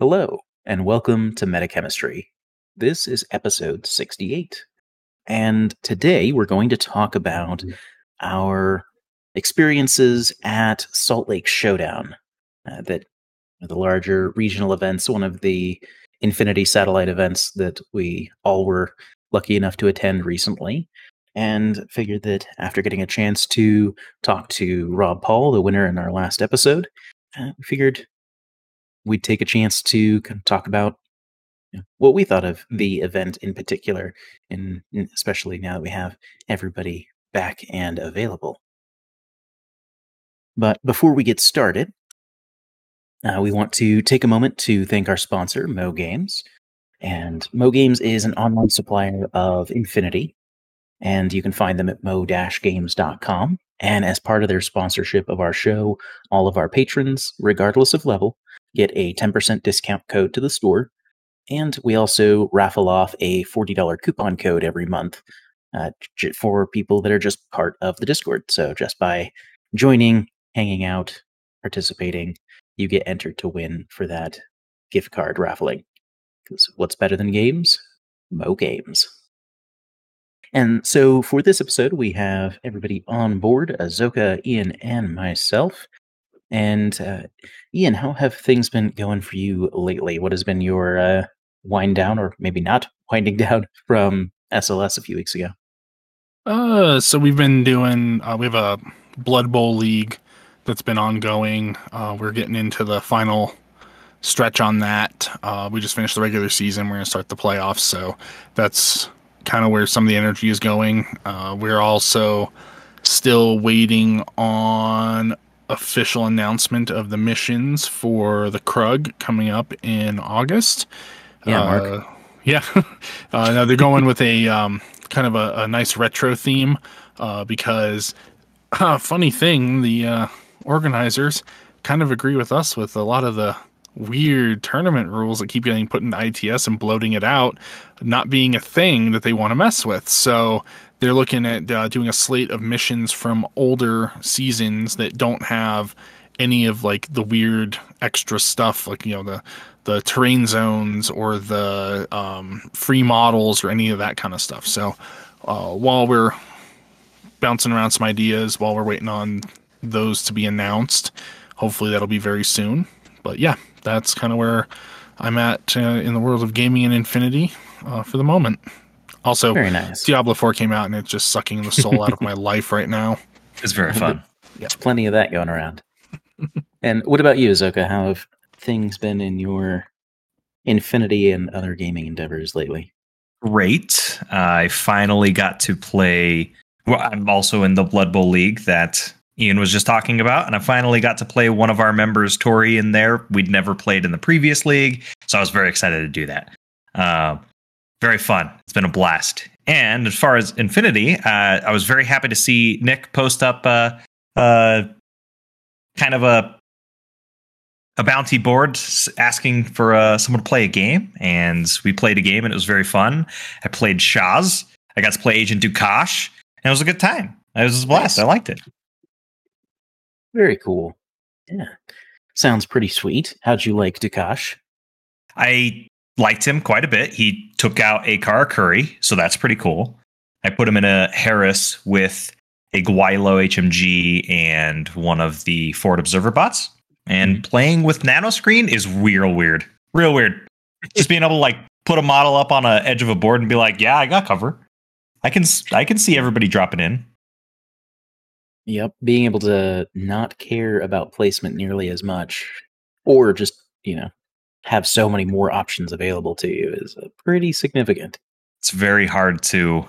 Hello, and welcome to Metachemistry. This is episode 68. And today we're going to talk about our experiences at Salt Lake Showdown, uh, that the larger regional events, one of the Infinity satellite events that we all were lucky enough to attend recently. And figured that after getting a chance to talk to Rob Paul, the winner in our last episode, uh, we figured we'd take a chance to talk about you know, what we thought of the event in particular, and especially now that we have everybody back and available. But before we get started, uh, we want to take a moment to thank our sponsor, Mo Games. And Mo Games is an online supplier of Infinity, and you can find them at mo-games.com. And as part of their sponsorship of our show, all of our patrons, regardless of level, get a 10% discount code to the store. And we also raffle off a $40 coupon code every month uh, for people that are just part of the Discord. So just by joining, hanging out, participating, you get entered to win for that gift card raffling. Because what's better than games? Mo Games. And so for this episode, we have everybody on board Azoka, Ian, and myself. And uh, Ian, how have things been going for you lately? What has been your uh, wind down, or maybe not winding down from SLS a few weeks ago? Uh, so we've been doing. Uh, we have a Blood Bowl league that's been ongoing. Uh, we're getting into the final stretch on that. Uh, we just finished the regular season. We're going to start the playoffs. So that's kind of where some of the energy is going. Uh, we're also still waiting on official announcement of the missions for the Krug coming up in August. Yeah, Mark. Uh, yeah. uh, now they're going with a um, kind of a, a, nice retro theme uh, because, funny thing, the uh, organizers kind of agree with us with a lot of the weird tournament rules that keep getting put into ITS and bloating it out, not being a thing that they want to mess with. So they're looking at uh, doing a slate of missions from older seasons that don't have any of like the weird extra stuff, like you know the the terrain zones or the um, free models or any of that kind of stuff. So uh, while we're bouncing around some ideas, while we're waiting on those to be announced, hopefully that'll be very soon. But yeah, that's kind of where I'm at uh, in the world of gaming and Infinity uh, for the moment. Also, very nice. Diablo 4 came out and it's just sucking the soul out of my life right now. It's very fun. Yeah. Plenty of that going around. and what about you, Zoka? How have things been in your Infinity and other gaming endeavors lately? Great. Uh, I finally got to play. Well, I'm also in the Blood Bowl League that Ian was just talking about, and I finally got to play one of our members, Tori, in there. We'd never played in the previous league, so I was very excited to do that. Uh, very fun. It's been a blast. And as far as Infinity, uh, I was very happy to see Nick post up uh, uh, kind of a a bounty board asking for uh, someone to play a game, and we played a game, and it was very fun. I played Shaz. I got to play Agent Dukash, and it was a good time. It was a blast. Nice. I liked it. Very cool. Yeah, sounds pretty sweet. How'd you like Dukash? I liked him quite a bit. He took out a car, Curry. so that's pretty cool. I put him in a Haris with a Gwailo HMG and one of the Ford Observer bots. And mm-hmm. playing with nanoscreen is real weird. Real weird. Just being able to like put a model up on a edge of a board and be like, "Yeah, I got cover." I can I can see everybody dropping in. Yep, being able to not care about placement nearly as much or just, you know, have so many more options available to you is uh, pretty significant. It's very hard to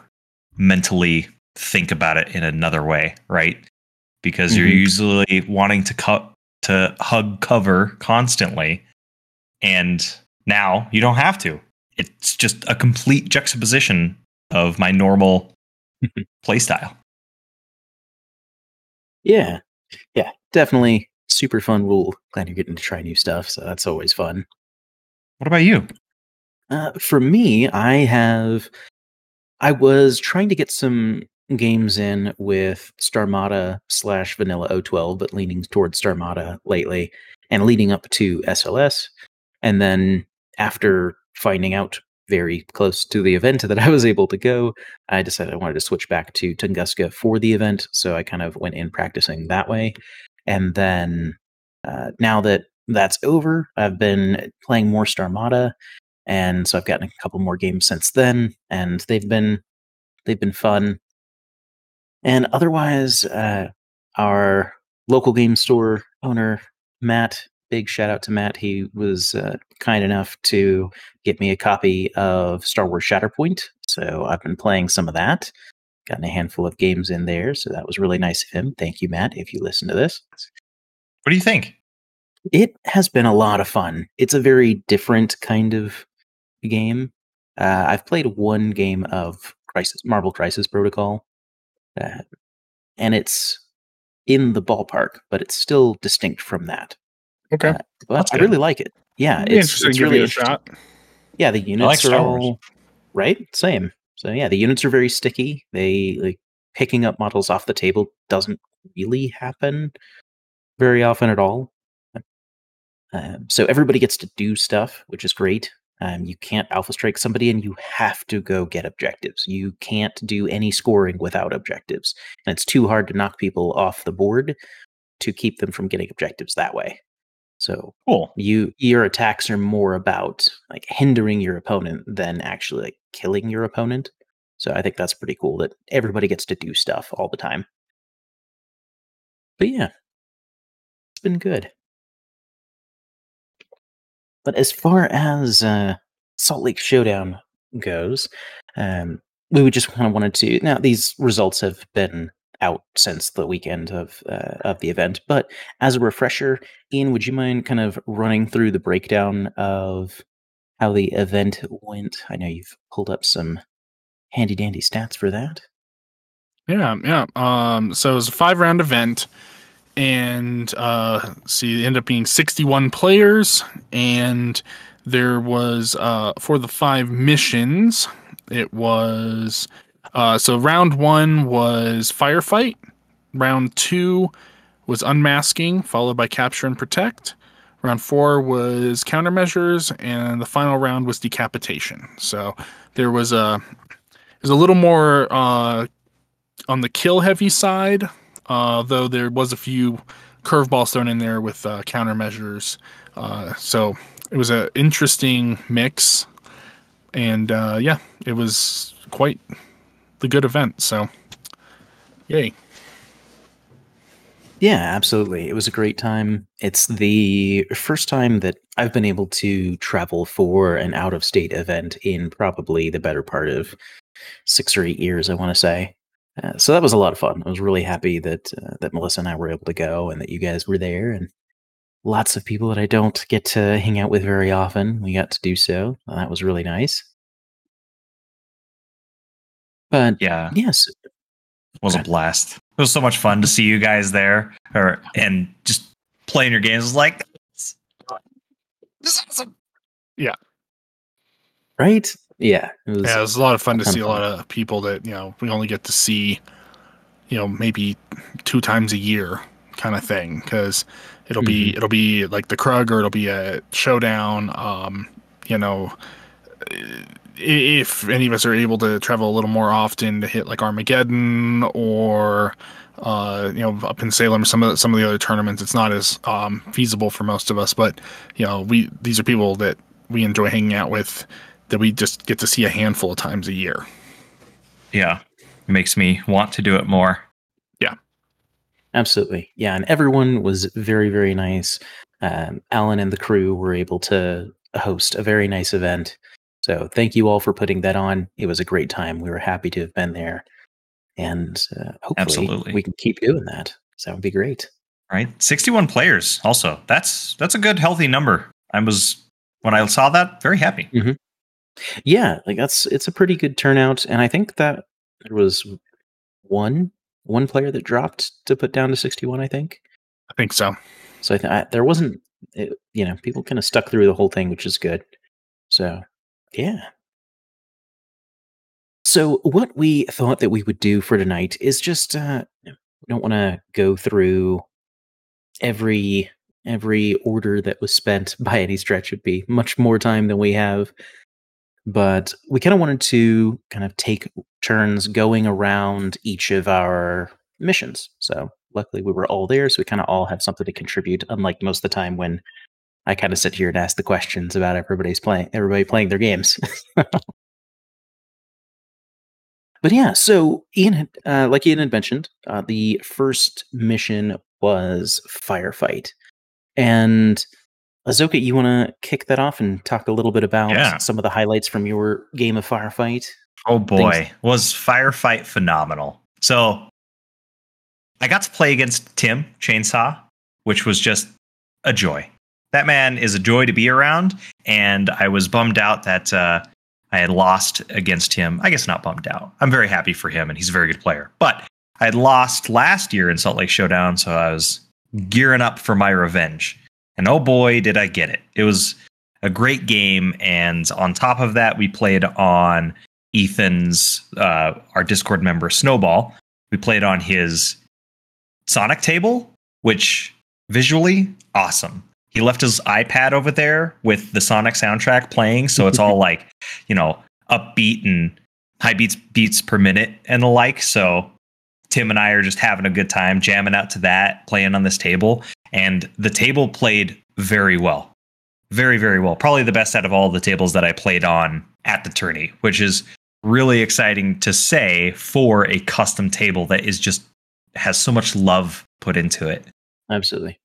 mentally think about it in another way, right? Because mm-hmm. you're usually wanting to cut to hug cover constantly and now you don't have to. It's just a complete juxtaposition of my normal playstyle. Yeah. Yeah, definitely super fun rule. Glad you're getting to try new stuff, so that's always fun. What about you? Uh, for me, I have. I was trying to get some games in with Starmada slash Vanilla O12, but leaning towards Starmada lately, and leading up to SLS. And then after finding out very close to the event that I was able to go, I decided I wanted to switch back to Tunguska for the event. So I kind of went in practicing that way. And then uh, now that that's over, I've been playing more Starmada. And so I've gotten a couple more games since then, and they've been they've been fun. And otherwise, uh, our local game store owner Matt big shout out to Matt. He was uh, kind enough to get me a copy of Star Wars Shatterpoint. So I've been playing some of that. Gotten a handful of games in there. So that was really nice of him. Thank you, Matt, if you listen to this. What do you think? It has been a lot of fun. It's a very different kind of game. Uh, I've played one game of Crisis, Marvel Crisis Protocol, uh, and it's in the ballpark, but it's still distinct from that. Okay. Uh, but I really like it. Yeah, it's, interesting it's really a interesting. shot. Yeah, the units like are all right. Same. So yeah, the units are very sticky. They like picking up models off the table doesn't really happen very often at all. Um, so everybody gets to do stuff, which is great. Um, you can't alpha strike somebody, and you have to go get objectives. You can't do any scoring without objectives, and it's too hard to knock people off the board to keep them from getting objectives that way. So Cool. you your attacks are more about like hindering your opponent than actually like killing your opponent. So I think that's pretty cool that everybody gets to do stuff all the time. But yeah, it's been good. But as far as uh, Salt Lake Showdown goes, um, we just kind of wanted to. Now these results have been out since the weekend of uh, of the event, but as a refresher, Ian, would you mind kind of running through the breakdown of how the event went? I know you've pulled up some handy dandy stats for that. Yeah, yeah. Um, so it was a five round event, and uh, see, it ended up being 61 players, and there was uh, for the five missions, it was uh, so round one was firefight, round two was unmasking, followed by capture and protect. Round four was countermeasures, and the final round was decapitation. So there was a there's a little more uh, on the kill heavy side, uh, though there was a few curveballs thrown in there with uh, countermeasures. Uh, so it was an interesting mix, and uh, yeah, it was quite the good event. So, yay! Yeah, absolutely. It was a great time. It's the first time that I've been able to travel for an out of state event in probably the better part of six or eight years, I want to say. Uh, so that was a lot of fun. I was really happy that uh, that Melissa and I were able to go and that you guys were there and lots of people that I don't get to hang out with very often. We got to do so. and that was really nice. But Yeah, yes, it was a blast. It was so much fun to see you guys there, or and just playing your games. It was like, this is awesome. Yeah. Right? Yeah, it was, Yeah, it was a lot of fun to Kinda see a lot of people that you know we only get to see, you know, maybe two times a year kind of thing because it'll be it'll be like the Krug or it'll be a showdown. Um, you know, if any of us are able to travel a little more often to hit like Armageddon or uh, you know up in Salem, some of the, some of the other tournaments, it's not as um, feasible for most of us. But you know, we these are people that we enjoy hanging out with that we just get to see a handful of times a year. Yeah, it makes me want to do it more. Yeah. Absolutely. Yeah. And everyone was very, very nice. Um, Alan and the crew were able to host a very nice event. So thank you all for putting that on. It was a great time. We were happy to have been there. And uh, hopefully Absolutely. we can keep doing that. So that would be great. Right, sixty-one players. Also, that's that's a good, healthy number. I was when I saw that very happy. Yeah. Like that's, it's a pretty good turnout. And I think that there was one, one player that dropped to put down to 61, I think. I think so. So I, th- I there wasn't, it, you know, people kind of stuck through the whole thing, which is good. So yeah. So what we thought that we would do for tonight is just uh, we don't want to go through every every order that was spent by any stretch would be much more time than we have. But we kind of wanted to kind of take turns going around each of our missions. So luckily we were all there, so we kind of all have something to contribute, unlike most of the time when I kind of sit here and ask the questions about everybody's playing everybody playing their games. but yeah, so Ian, had, uh, like Ian had mentioned, uh, the first mission was firefight, and Azoka, you want to kick that off and talk a little bit about Yeah. some of the highlights from your game of firefight? Oh boy, Things- was Firefight phenomenal. So I got to play against Tim Chainsaw, which was just a joy. That man is a joy to be around, and I was bummed out that uh, I had lost against him. I guess not bummed out. I'm very happy for him, and he's a very good player. But I had lost last year in Salt Lake Showdown, so I was gearing up for my revenge. And oh boy, did I get it! It was a great game, and on top of that, we played on Ethan's, uh, our Discord member Snowball. We played on his Sonic table, which visually awesome. He left his iPad over there with the Sonic soundtrack playing, so it's all like, you know, upbeat and high beats beats per minute and the like. So Tim and I are just having a good time jamming out to that, playing on this table, and the table played very well. Very, very well. Probably the best out of all the tables that I played on at the tourney, which is really exciting to say for a custom table that is just has so much love put into it. Absolutely.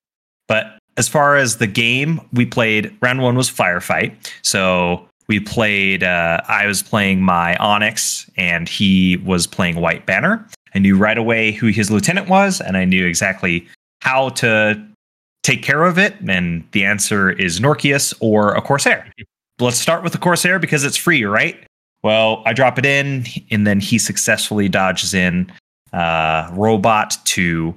But as far as the game, we played round one was firefight. So we played, uh, I was playing my Onyx and he was playing White Banner. I knew right away who his lieutenant was and I knew exactly how to take care of it. And the answer is Norkius or a Corsair. Let's start with the Corsair because it's free, right? Well, I drop it in and then he successfully dodges in uh, Robot to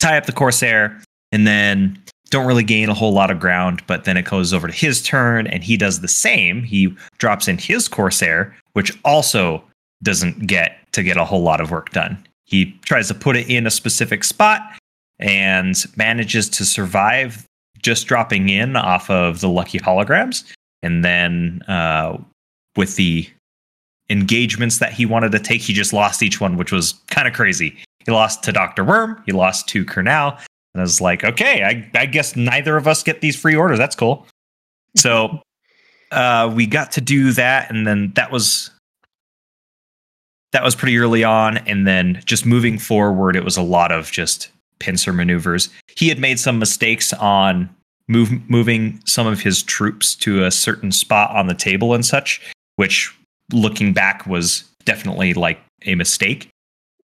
tie up the Corsair and then don't really gain a whole lot of ground. But then it goes over to his turn, and he does the same. He drops in his Corsair, which also doesn't get to get a whole lot of work done. He tries to put it in a specific spot and manages to survive just dropping in off of the lucky holograms. And then uh, with the engagements that he wanted to take, he just lost each one, which was kind of crazy. He lost to Dr. Worm, he lost to Kernal, and I was like, okay, I, I guess neither of us get these free orders. That's cool. So uh, we got to do that, and then that was that was pretty early on. And then just moving forward, it was a lot of just pincer maneuvers. He had made some mistakes on move, moving some of his troops to a certain spot on the table and such, which looking back was definitely like a mistake.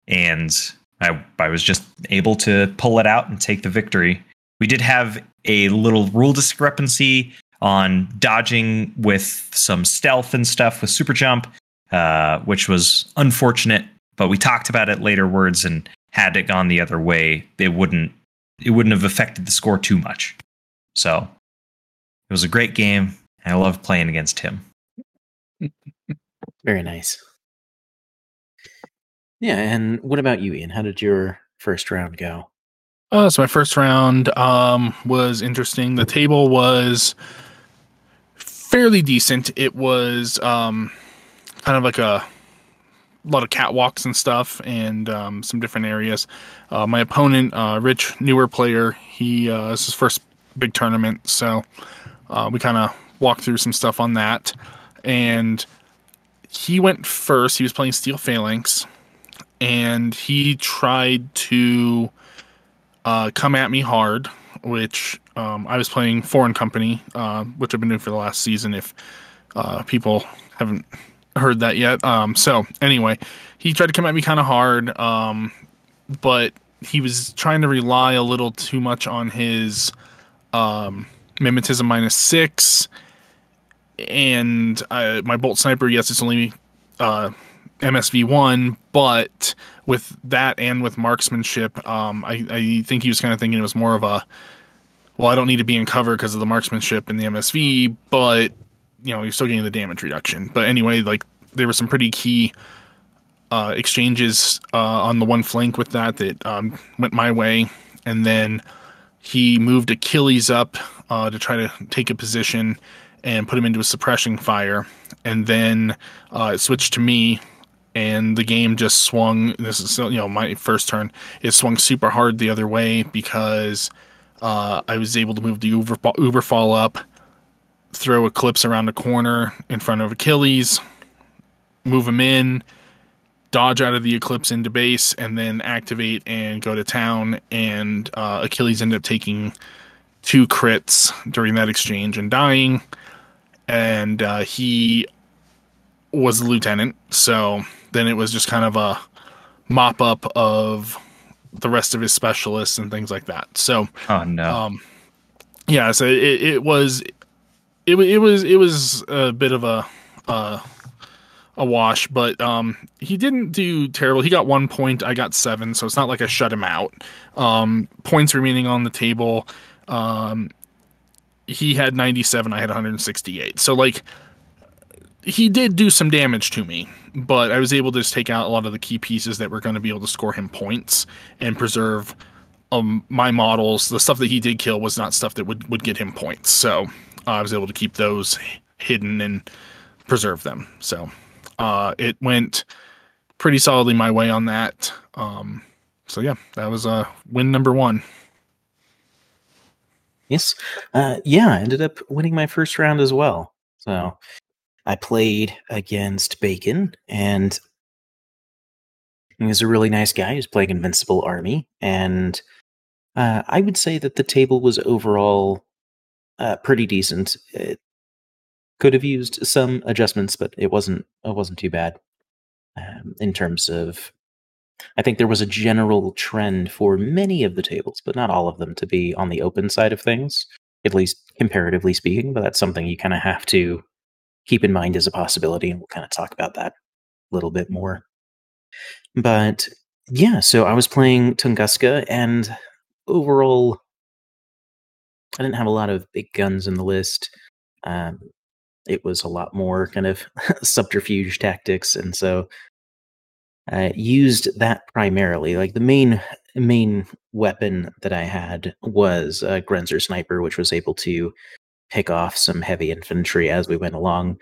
And I, I was just able to pull it out and take the victory. We did have a little rule discrepancy on dodging with some stealth and stuff with super jump, uh, which was unfortunate. But we talked about it later words, and had it gone the other way, it wouldn't it wouldn't have affected the score too much. So it was a great game. And I loved playing against him. Very nice. Yeah, and what about you, Ian? How did your first round go? Uh, so my first round um, was interesting. The table was fairly decent. It was um, kind of like a lot of catwalks and stuff, and um, some different areas. Uh, my opponent, uh, Rich, newer player, he uh, this is his first big tournament, so uh, we kind of walked through some stuff on that, and he went first. He was playing Steel Phalanx, and he tried to uh, come at me hard, which um, I was playing Foreign Company, uh, which I've been doing for the last season. If people haven't heard that yet, um, so anyway, he tried to come at me kind of hard, um, but he was trying to rely a little too much on his um, mimetism minus six, and uh, my bolt sniper. Yes, it's only uh, MSV one, but with that and with marksmanship, um, I, I think he was kind of thinking it was more of a, well, I don't need to be in cover because of the marksmanship and the MSV, but you know, you're still getting the damage reduction. But anyway, like there were some pretty key uh, exchanges uh, on the one flank with that that um, went my way, and then he moved Achilles up uh, to try to take a position and put him into a suppression fire, and then uh, it switched to me, and the game just swung. This is you know my first turn. It swung super hard the other way because uh, I was able to move the Uber, Uber fall up, throw Eclipse around the corner in front of Achilles, move him in, dodge out of the Eclipse into base, and then activate and go to town. And uh, Achilles ended up taking two crits during that exchange and dying. And uh, he was the lieutenant. So then it was just kind of a mop up of the rest of his specialists and things like that. So, oh no, um, yeah. So it, it was, it, it was, it was a bit of a, uh, a wash, but um, he didn't do terrible. He got one point. I got seven, so it's not like I shut him out. Um, points remaining on the table. Um, he had 97. I had 168. So like he did do some damage to me, but I was able to just take out a lot of the key pieces that were going to be able to score him points and preserve um, my models. The stuff that he did kill was not stuff that would, would get him points. So I was able to keep those hidden and preserve them. So uh, it went pretty solidly my way on that. Um, so yeah, that was uh, win number one. Yes. Uh, yeah, I ended up winning my first round as well. So I played against Bacon, and he was a really nice guy. He was playing Invincible Army, and uh, I would say that the table was overall uh, pretty decent. It could have used some adjustments, but it wasn't it wasn't too bad um, in terms of. I think there was a general trend for many of the tables, but not all of them, to be on the open side of things, at least comparatively speaking. But that's something you kind of have to keep in mind as a possibility, and we'll kind of talk about that a little bit more. But yeah, so I was playing Tunguska, and overall, I didn't have a lot of big guns in the list. Um, it was a lot more kind of subterfuge tactics, and so I used that primarily. Like the main main weapon that I had was a Grenzer sniper, which was able to pick off some heavy infantry as we went along.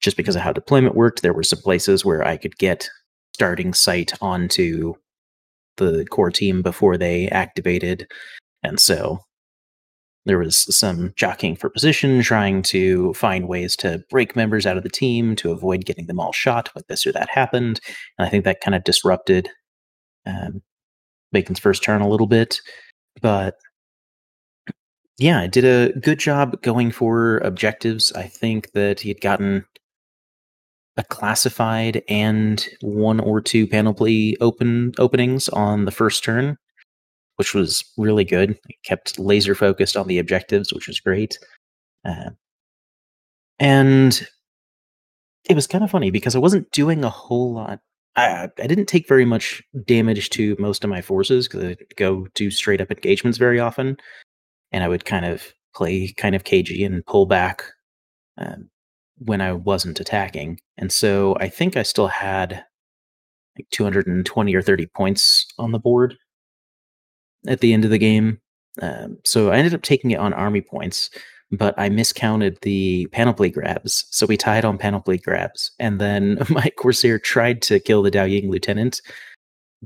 Just because of how deployment worked, there were some places where I could get starting sight onto the core team before they activated. And so there was some jockeying for position, trying to find ways to break members out of the team to avoid getting them all shot when this or that happened. And I think that kind of disrupted um, Bacon's first turn a little bit. But yeah, did a good job going for objectives. I think that he had gotten a classified and one or two panoply open openings on the first turn, which was really good. He kept laser focused on the objectives, which was great. Uh, and it was kind of funny because I wasn't doing a whole lot. I, I didn't take very much damage to most of my forces because I go to straight up engagements very often and I would kind of play kind of cagey and pull back um, when I wasn't attacking. And so I think I still had like 220 or 30 points on the board at the end of the game. Um, so I ended up taking it on army points, but I miscounted the panoply grabs. So we tied on panoply grabs. And then my Corsair tried to kill the Dao Ying lieutenant,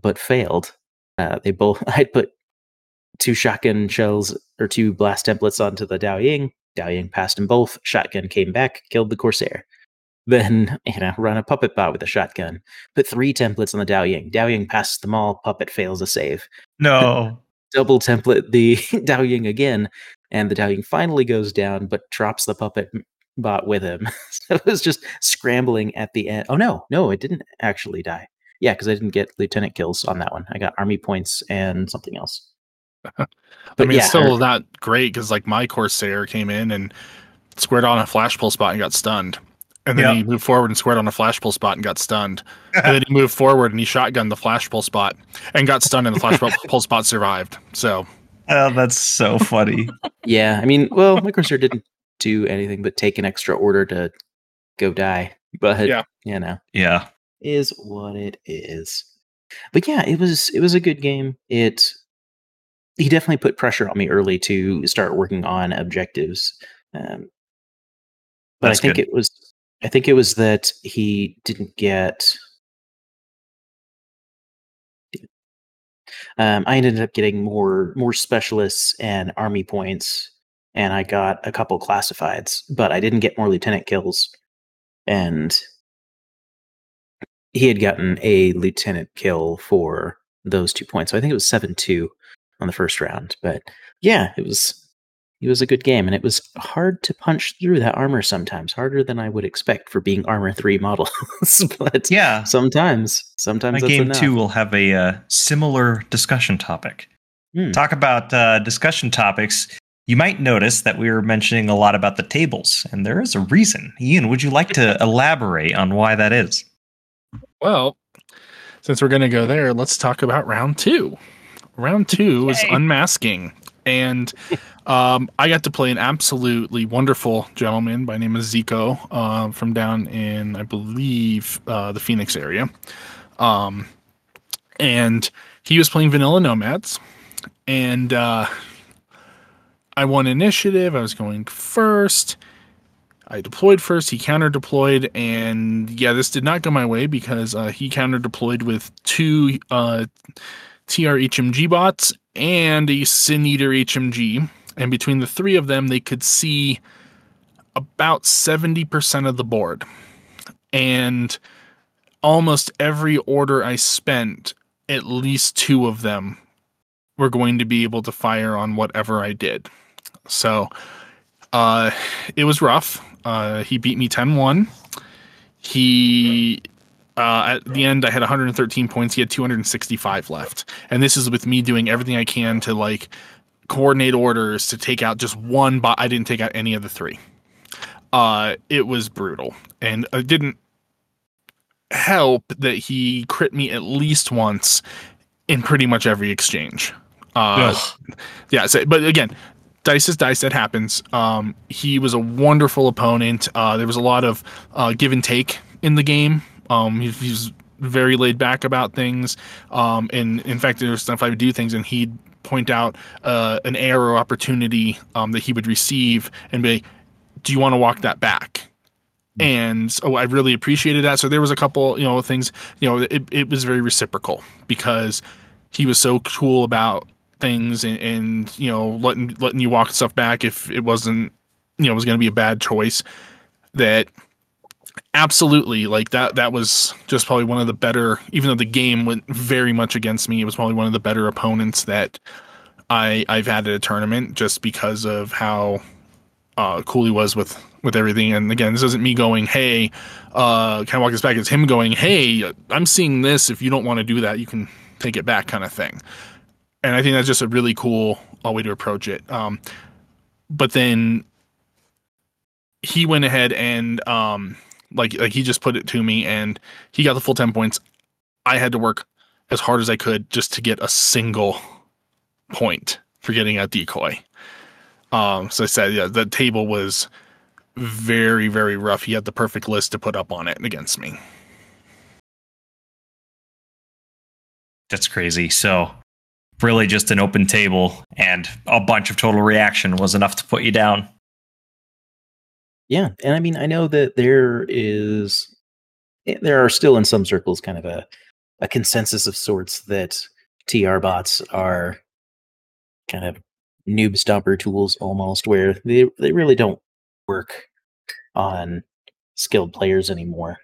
but failed. Uh, they both, I put two shotgun shells or two blast templates onto the Dao Ying. Dao Ying passed them both. Shotgun came back, killed the Corsair. Then, you know, run a puppet bot with a shotgun. Put three templates on the Dao Ying. Dao Ying passes them all. Puppet fails a save. No. Double template the Dao Ying again, and the Dao Ying finally goes down, but drops the puppet bot with him. so it was just scrambling at the end. Oh no, no, it didn't actually die. Yeah, because I didn't get lieutenant kills on that one. I got army points and something else. I mean, yeah, it's still or, not great because like my Corsair came in and squared on a flash pulse bot and got stunned. And then yep. he moved forward and squared on a flash pulse bot and got stunned. and then he moved forward and he shotgunned the flash pulse bot and got stunned and the flash pull spot survived. So Oh, that's so funny. yeah, I mean, well, my Corsair didn't do anything but take an extra order to go die. But yeah, you know. Yeah. Is what it is. But yeah, it was it was a good game. It he definitely put pressure on me early to start working on objectives. Um, but That's I think good. it was I think it was that he didn't get. Um, I ended up getting more more specialists and army points, and I got a couple classifieds, but I didn't get more lieutenant kills. And he had gotten a lieutenant kill for those two points. So I think it was seven two on the first round. But yeah, it was it was a good game, and it was hard to punch through that armor sometimes, harder than I would expect for being armor three models. but Yeah, sometimes, sometimes my that's game enough. two will have a uh, similar discussion topic. Hmm. Talk about uh, discussion topics. You might notice that we were mentioning a lot about the tables, and there is a reason. Ian, would you like to elaborate on why that is? Well, since we're going to go there, let's talk about round two. Round two is unmasking. And um, I got to play an absolutely wonderful gentleman by name of Zico uh, from down in, I believe, uh, the Phoenix area. Um, and he was playing Vanilla Nomads. And uh, I won initiative. I was going first. I deployed first. He counter deployed, and yeah, this did not go my way because uh, he counter deployed with two uh, TR HMG bots and a Sin Eater HMG. And between the three of them, they could see about 70% of the board. And almost every order I spent, at least two of them were going to be able to fire on whatever I did. So uh, it was rough. Uh, he beat me 10 1. He, uh, at the end, I had 113 points. He had 265 left. And this is with me doing everything I can to like coordinate orders to take out just one bot. I didn't take out any of the three. Uh, it was brutal. And it didn't help that he crit me at least once in pretty much every exchange. Uh, yeah so, but again dice is dice that happens um he was a wonderful opponent uh there was a lot of uh give and take in the game um he, he was very laid back about things um and in fact there was stuff i would do things and he'd point out uh an error opportunity um that he would receive and be do you want to walk that back and so I really appreciated that. So there was a couple, you know, things, you know, it, it was very reciprocal because he was so cool about things and, and you know letting letting you walk stuff back if it wasn't you know was going to be a bad choice that absolutely. Like that that was just probably one of the better even though the game went very much against me it was probably one of the better opponents that i i've had at a tournament just because of how uh cool he was with with everything. And again this isn't me going hey uh can i walk this back? It's him going hey i'm seeing this. If you don't want to do that you can take it back kind of thing. And I think that's just a really cool uh, way to approach it. Um, but then he went ahead and um, like like he just put it to me, and he got the full ten points. I had to work as hard as I could just to get a single point for getting a decoy. Um, so I said, yeah, the table was very very rough. He had the perfect list to put up on it against me. That's crazy. So, really, just an open table and a bunch of total reaction was enough to put you down. Yeah, and I mean, I know that there is, eh, there are still in some circles kind of a a consensus of sorts that TR bots are kind of noob stomper tools almost, where they they really don't work on skilled players anymore.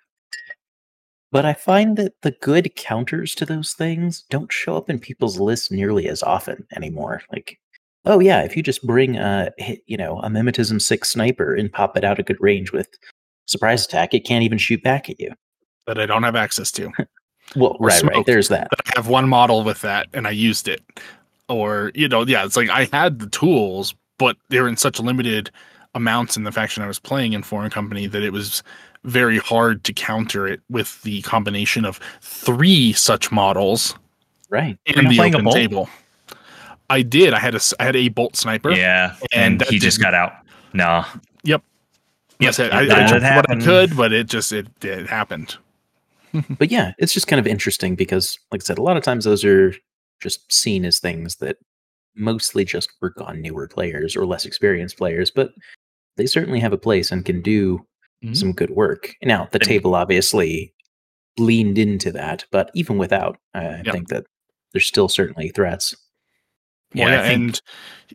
But I find that the good counters to those things don't show up in people's lists nearly as often anymore. Like, oh yeah, if you just bring a you know a mimetism six sniper and pop it out at good range with surprise attack, it can't even shoot back at you. That I don't have access to. Well, Or right, right. There's that. that I have one model with that and I used it. Or, you know, yeah, it's like I had the tools, but they were in such limited amounts in the faction I was playing in Foreign Company that it was very hard to counter it with the combination of three such models Right. In the a open table. I did. I had a s- I had a bolt sniper. Yeah, And and, he just got out. No, Yep. Yep, I said I, I that what I could, but it just it, it happened. But yeah, it's just kind of interesting because, like I said, a lot of times those are just seen as things that mostly just work on newer players or less experienced players, but they certainly have a place and can do Mhm. some good work. Now, the And- table obviously leaned into that, but even without, I Yeah. think that there's still certainly threats. Well, Yeah, and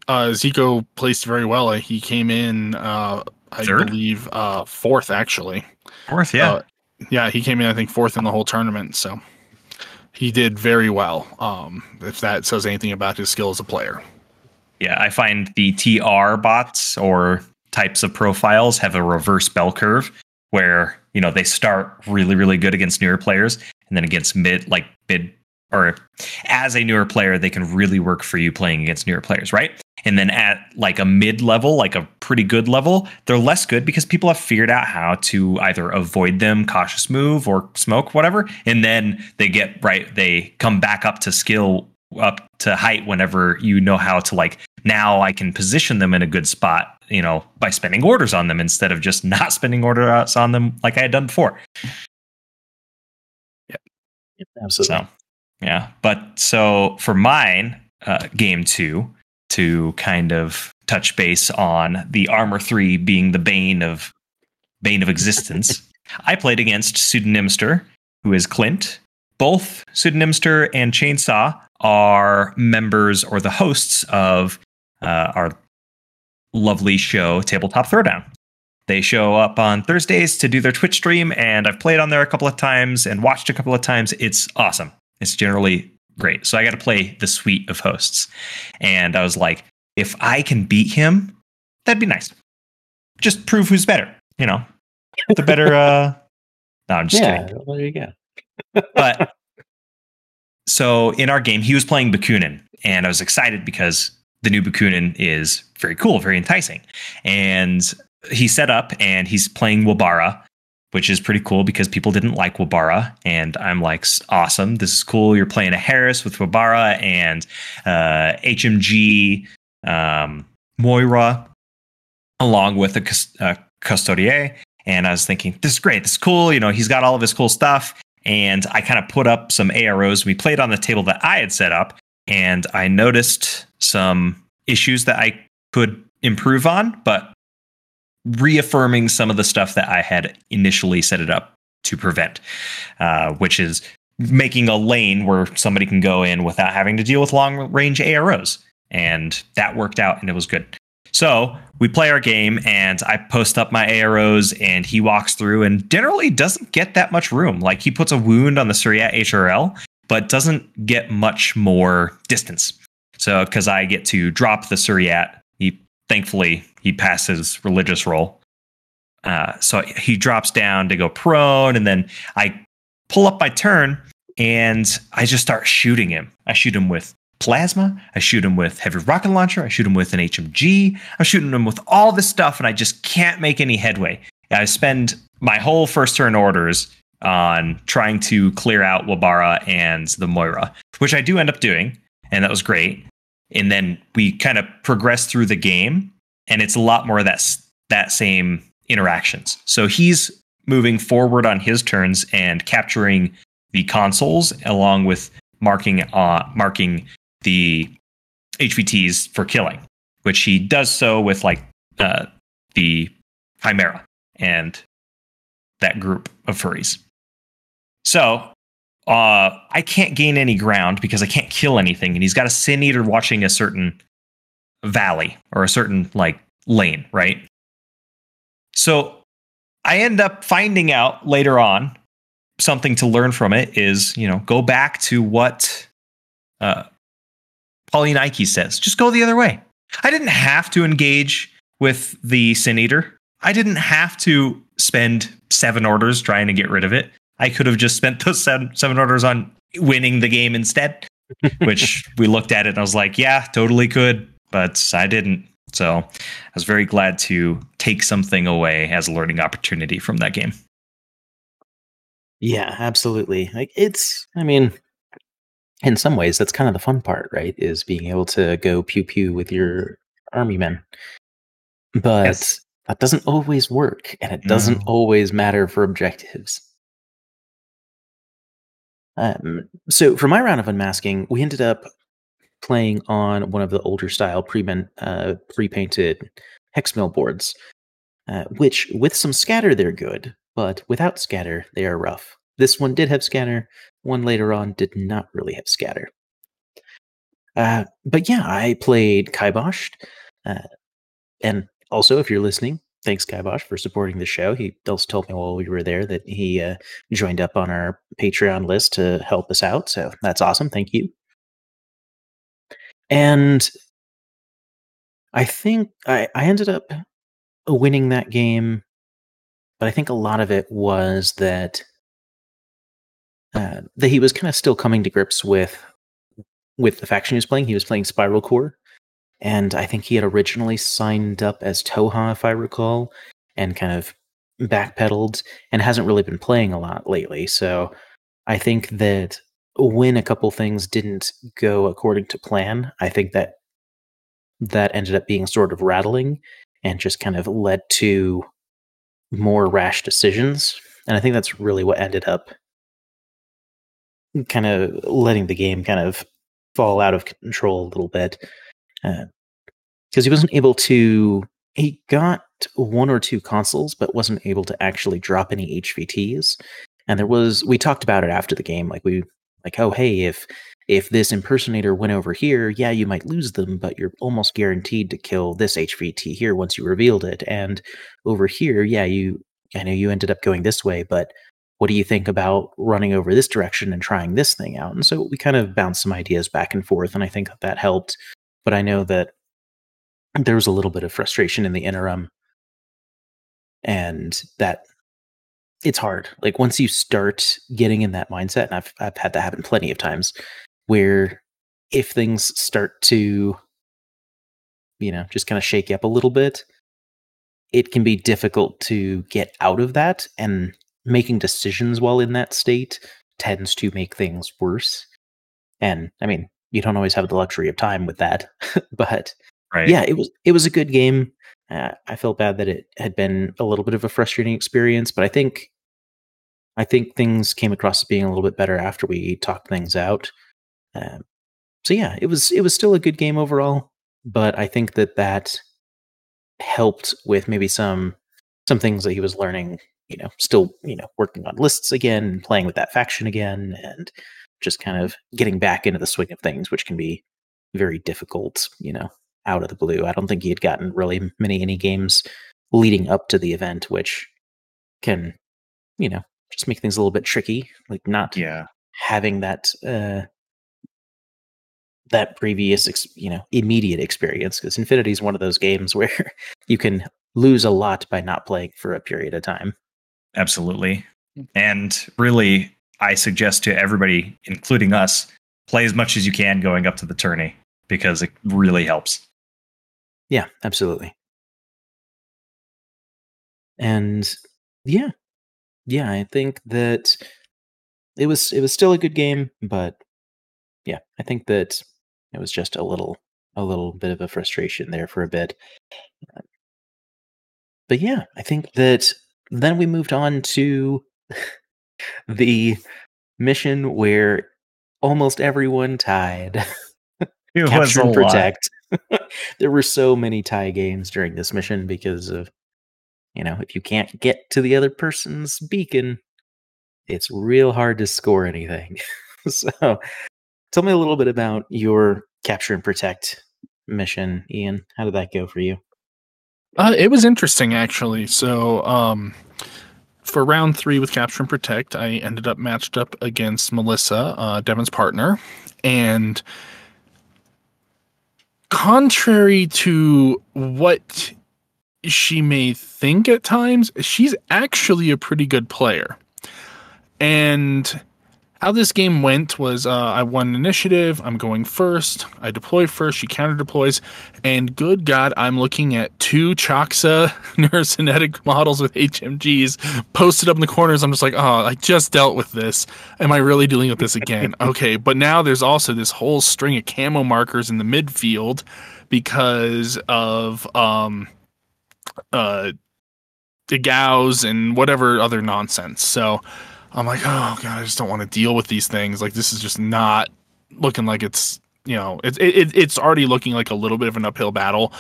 uh, Zico placed very well. He came in, uh, I Third? believe, uh, fourth actually. Fourth, yeah. Uh, yeah, he came in, I think, fourth in the whole tournament. So he did very well. Um, if that says anything about his skill as a player. Yeah, I find the TR bots or types of profiles have a reverse bell curve where, you know, they start really, really good against newer players and then against mid, like mid, or as a newer player, they can really work for you playing against newer players, right? And then at like a mid level, like a pretty good level, they're less good because people have figured out how to either avoid them, cautious move, or smoke, whatever. And then they get right, they come back up to skill, up to height whenever you know how to like now I can position them in a good spot, you know, by spending orders on them instead of just not spending orders on them like I had done before. Absolutely. So, yeah. But so for mine, uh, game two, to kind of touch base on the armor three being the bane of bane of existence, I played against Pseudonymster, who is Clint. Both Pseudonymster and Chainsaw are members or the hosts of uh, our lovely show, Tabletop Throwdown. They show up on Thursdays to do their Twitch stream, and I've played on there a couple of times and watched a couple of times. It's awesome. It's generally great. So I got to play the suite of hosts. And I was like, if I can beat him, that'd be nice. Just prove who's better, you know? The better, uh, no, I'm just yeah, kidding. there you go. But so in our game, he was playing Bakunin, and I was excited because the new Bakunin is very cool, very enticing. And he set up and he's playing Wabara, which is pretty cool because people didn't like Wabara. And I'm like, awesome. This is cool. You're playing a Haris with Wabara and uh, HMG, um, Moira, along with a cus- Custodier. And I was thinking, this is great. This is cool. You know, he's got all of his cool stuff. And I kind of put up some AROs. We played on the table that I had set up. And I noticed some issues that I could improve on, but reaffirming some of the stuff that I had initially set it up to prevent, uh, which is making a lane where somebody can go in without having to deal with long range AROs. And that worked out and it was good. So we play our game and I post up my AROs and he walks through and generally doesn't get that much room. Like he puts a wound on the Suryat HRL, but doesn't get much more distance. So because I get to drop the Suryat, he thankfully he passes religious roll. Uh, so he drops down to go prone, and then I pull up my turn and I just start shooting him. I shoot him with plasma. I shoot him with heavy rocket launcher. I shoot him with an HMG. I'm shooting him with all this stuff, and I just can't make any headway. I spend my whole first turn orders on trying to clear out Wabara and the Moira, which I do end up doing, and that was great. And then we kind of progress through the game, and it's a lot more of that that same interactions. So he's moving forward on his turns and capturing the consoles along with marking uh, marking the HVTs for killing, which he does so with like uh, the Chimera and that group of furries. So uh, I can't gain any ground because I can't kill anything, and he's got a Sin Eater watching a certain valley or a certain like lane, right? So I end up finding out later on something to learn from it is, you know, go back to what uh, Pauline Ike says. Just go the other way. I didn't have to engage with the Sin Eater. I didn't have to spend seven orders trying to get rid of it. I could have just spent those seven, seven orders on winning the game instead, which we looked at it and I was like, yeah, totally could, but I didn't. So I was very glad to take something away as a learning opportunity from that game. Yeah, absolutely. Like it's I mean in some ways that's kind of the fun part, right? Is being able to go pew pew with your army men. But Yes. that doesn't always work and it doesn't No. always matter for objectives. Um, so for my round of unmasking, we ended up playing on one of the older style pre uh, pre-painted hex mill boards, uh, which with some scatter they're good, but without scatter they are rough. This one did have scatter. One later on did not really have scatter. Uh, but yeah, I played Kiboshed. Uh, and also, if you're listening, thanks Kibosh for supporting the show. He also told me while we were there that he uh, joined up on our Patreon list to help us out. So that's awesome. Thank you. And I think I, I ended up winning that game, but I think a lot of it was that uh, that he was kind of still coming to grips with with the faction he was playing. He was playing Spiral Corps, and I think he had originally signed up as Tohaa, if I recall, and kind of backpedaled and hasn't really been playing a lot lately. So I think that when a couple things didn't go according to plan, I think that that ended up being sort of rattling and just kind of led to more rash decisions. And I think that's really what ended up kind of letting the game kind of fall out of control a little bit because uh, he wasn't able to. He got one or two consoles, but wasn't able to actually drop any HVTs. And there was we talked about it after the game, like we like, oh hey, if if this impersonator went over here, yeah, you might lose them, but you're almost guaranteed to kill this HVT here once you revealed it. And over here, yeah, you I know you ended up going this way, but what do you think about running over this direction and trying this thing out? And so we kind of bounced some ideas back and forth, and I think that helped. But I know that there was a little bit of frustration in the interim, and that it's hard. Like once you start getting in that mindset, and I've I've had that happen plenty of times, where if things start to, you know, just kind of shake you up a little bit, it can be difficult to get out of that and making decisions while in that state tends to make things worse. And I mean, you don't always have the luxury of time with that, but right. yeah, it was it was a good game. Uh, I felt bad that it had been a little bit of a frustrating experience, but I think I think things came across as being a little bit better after we talked things out. Um, so yeah, it was it was still a good game overall, but I think that that helped with maybe some some things that he was learning you know, still, you know, working on lists again, playing with that faction again, and just kind of getting back into the swing of things, which can be very difficult, you know, out of the blue. I don't think he had gotten really many any games leading up to the event, which can, you know, just make things a little bit tricky. Like not yeah. having that uh that previous ex- you know immediate experience because infinity is one of those games where you can lose a lot by not playing for a period of time Absolutely. Mm. And really, I suggest to everybody, including us, play as much as you can going up to the tourney because it really helps. Yeah, absolutely. And yeah, yeah, I think that it was it was still a good game, but yeah, I think that it was just a little a little bit of a frustration there for a bit. But yeah, I think that then we moved on to the mission where almost everyone tied. It Capture and protect. there were so many tie games during this mission because of, you know, if you can't get to the other person's beacon, it's real hard to score anything. so, tell me a little bit about your capture and protect mission, Ian. How did that go for you? Uh, it was interesting actually. So, um, for round three with capture and protect, I ended up matched up against Melissa, uh, Devin's partner, and contrary to what she may think at times, she's actually a pretty good player. And how this game went was uh, I won initiative. I'm going first. I deploy first. She counter deploys. And good God, I'm looking at two Chaksa neurokinetic models with HMGs posted up in the corners. I'm just like, oh, I just dealt with this. Am I really dealing with this again? okay. But now there's also this whole string of camo markers in the midfield because of um, uh, the Gaus and whatever other nonsense. So I'm like, oh god, I just don't want to deal with these things. Like this is just not looking like it's you know, it's it, it's already looking like a little bit of an uphill battle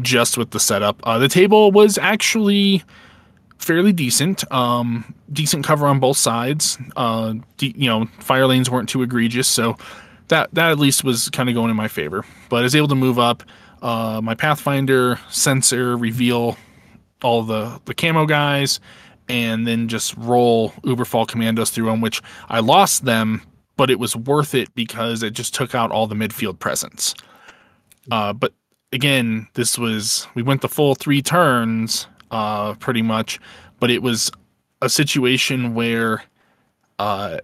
just with the setup. Uh, the table was actually fairly decent. Um, decent cover on both sides. Uh, de- you know, fire lanes weren't too egregious, so that that at least was kind of going in my favor. But I was able to move up. Uh, my Pathfinder sensor reveal all the the camo guys, and then just roll Uberfall commandos through them, which I lost them, but it was worth it because it just took out all the midfield presence. Uh, but again, this was we went the full three turns, uh, pretty much, but it was a situation where uh,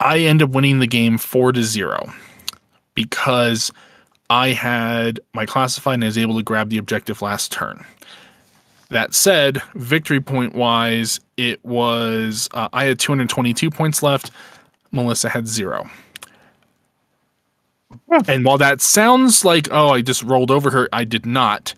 I end up winning the game four to zero because I had my classified and I was able to grab the objective last turn. That said, victory point wise, it was uh, I had 222 points left. Melissa had zero. And while that sounds like, oh, I just rolled over her, I did not.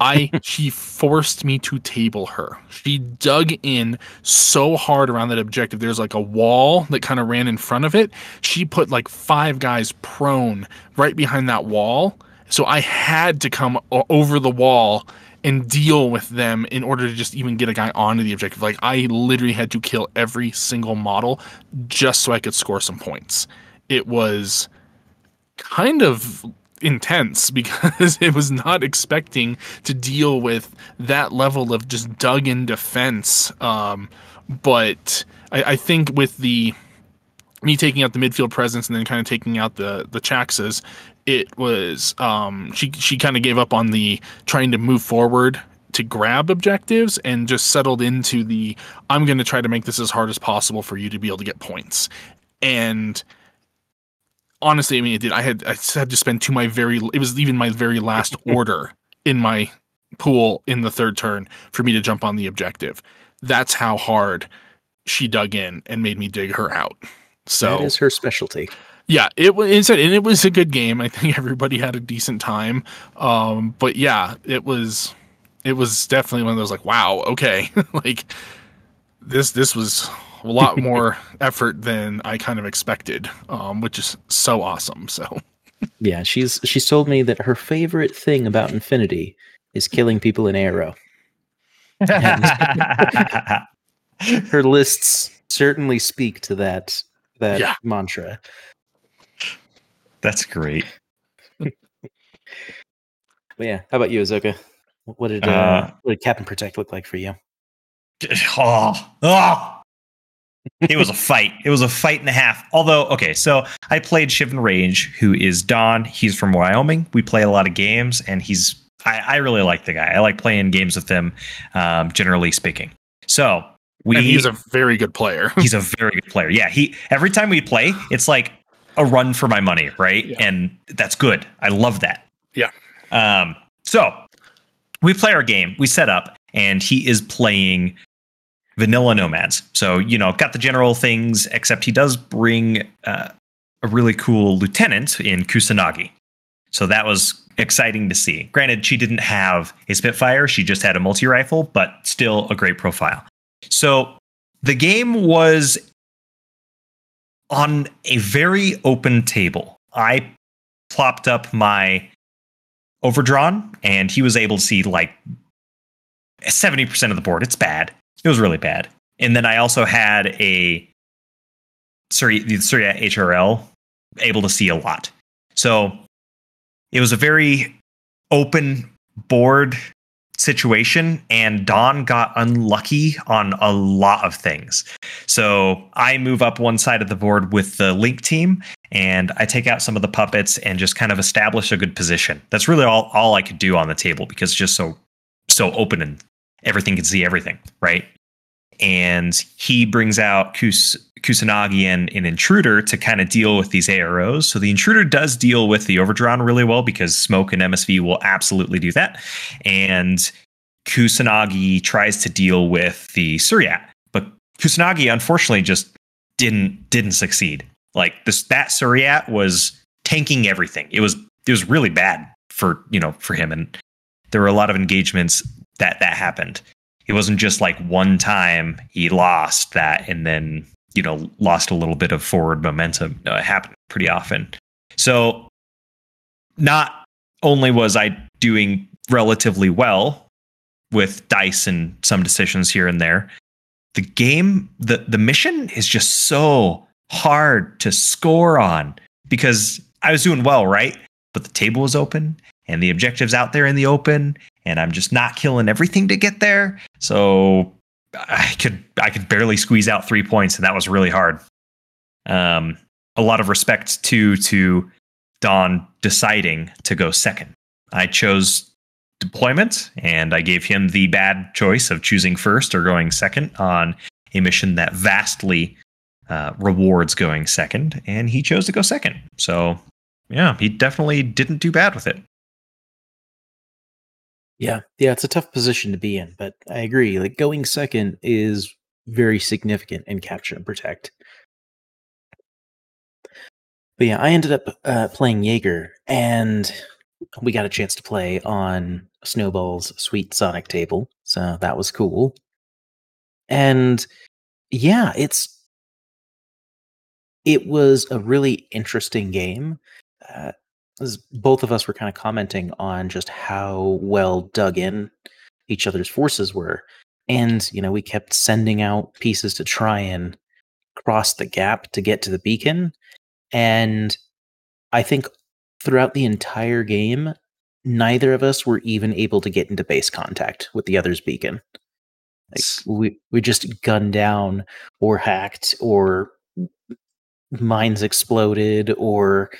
I she forced me to table her. She dug in so hard around that objective. There's like a wall that kind of ran in front of it. She put like five guys prone right behind that wall. So I had to come over the wall and deal with them in order to just even get a guy onto the objective. Like I literally had to kill every single model just so I could score some points. It was kind of intense because it was not expecting to deal with that level of just dug in defense. Um, but I, I, think with the me taking out the midfield presence and then kind of taking out the the Chaksas, it was um, she she kind of gave up on the trying to move forward to grab objectives and just settled into the I'm going to try to make this as hard as possible for you to be able to get points. And honestly, I mean, it did. I had I had to spend to my very. It was even my very last order in my pool in the third turn for me to jump on the objective. That's how hard she dug in and made me dig her out. So that is her specialty. Yeah, it was, and it was a good game. I think everybody had a decent time. Um, but yeah, it was, it was definitely one of those like, wow, okay, like this, this was a lot more effort than I kind of expected, um, which is so awesome. So, yeah, she's she's told me that her favorite thing about Infinity is killing people in ARO. her lists certainly speak to that that yeah. mantra. That's great. but yeah, how about you, Azoka? What did uh, uh, what did Capture and Protect look like for you? Oh, oh, it was a fight. It was a fight and a half. Although, okay, so I played Shivan Rage, who is Don. He's from Wyoming. We play a lot of games, and he's I, I really like the guy. I like playing games with him, um, generally speaking. So we and he's a very good player. he's a very good player. Yeah, he every time we play, it's like a run for my money, right? Yeah. And that's good. I love that. Yeah. Um, so we play our game, we set up, and he is playing vanilla nomads. So, you know, got the general things, except he does bring uh, a really cool lieutenant in Kusanagi. So that was exciting to see. Granted, she didn't have a Spitfire, she just had a multi rifle, but still a great profile. So the game was on a very open table. I plopped up my Overdron, and he was able to see like 70% of the board. It's bad. It was really bad. And then I also had a Surya HRL able to see a lot. So it was a very open board situation and Don got unlucky on a lot of things. So I move up one side of the board with the link team and I take out some of the puppets and just kind of establish a good position. That's really all, all I could do on the table because it's just so so open and everything can see everything, right? And he brings out Kus- Kusanagi and an intruder to kind of deal with these AROs. So the intruder does deal with the Overdron really well because smoke and MSV will absolutely do that. And Kusanagi tries to deal with the Suryat, but Kusanagi unfortunately just didn't didn't succeed. Like this that Suryat was tanking everything. It was it was really bad for you know for him and there were a lot of engagements that that happened. It wasn't just like one time he lost that and then you know lost a little bit of forward momentum. No, it happened pretty often. So, not only was I doing relatively well with dice and some decisions here and there, the game, the the mission is just so hard to score on because I was doing well, right? But the table was open and the objectives out there in the open, and I'm just not killing everything to get there. So I could I could barely squeeze out three points, and that was really hard. Um, a lot of respect to to Don deciding to go second. I chose deployment, and I gave him the bad choice of choosing first or going second on a mission that vastly uh, rewards going second, and he chose to go second. So, yeah, he definitely didn't do bad with it. Yeah, yeah, it's a tough position to be in, but I agree. Like going second is very significant in capture and protect. But yeah, I ended up uh, playing Jaeger, and we got a chance to play on Snowball's Sweet Sonic table, so that was cool. And yeah, it's it was a really interesting game. Uh, as both of us were kind of commenting on just how well dug in each other's forces were, and you know we kept sending out pieces to try and cross the gap to get to the beacon, and I think throughout the entire game, neither of us were even able to get into base contact with the other's beacon. Like we we just gunned down or hacked or mines exploded or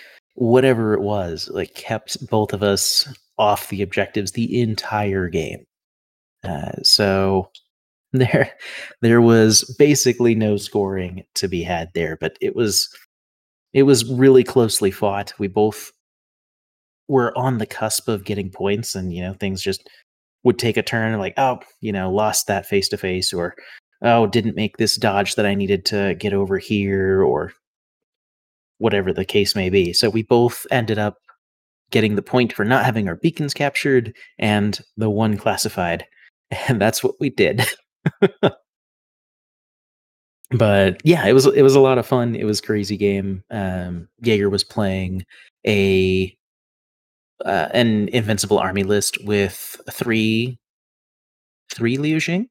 whatever it was, like kept both of us off the objectives the entire game. Uh, so there, there was basically no scoring to be had there, but it was, it was really closely fought. We both were on the cusp of getting points, and you know things just would take a turn. Like, oh, you know, lost that face to face, or oh, didn't make this dodge that I needed to get over here, or whatever the case may be. So we both ended up getting the point for not having our beacons captured and the one classified. And that's what we did. but yeah, it was it was a lot of fun. It was crazy game. Um Jaeger was playing a uh, an invincible army list with three three Liu Xing.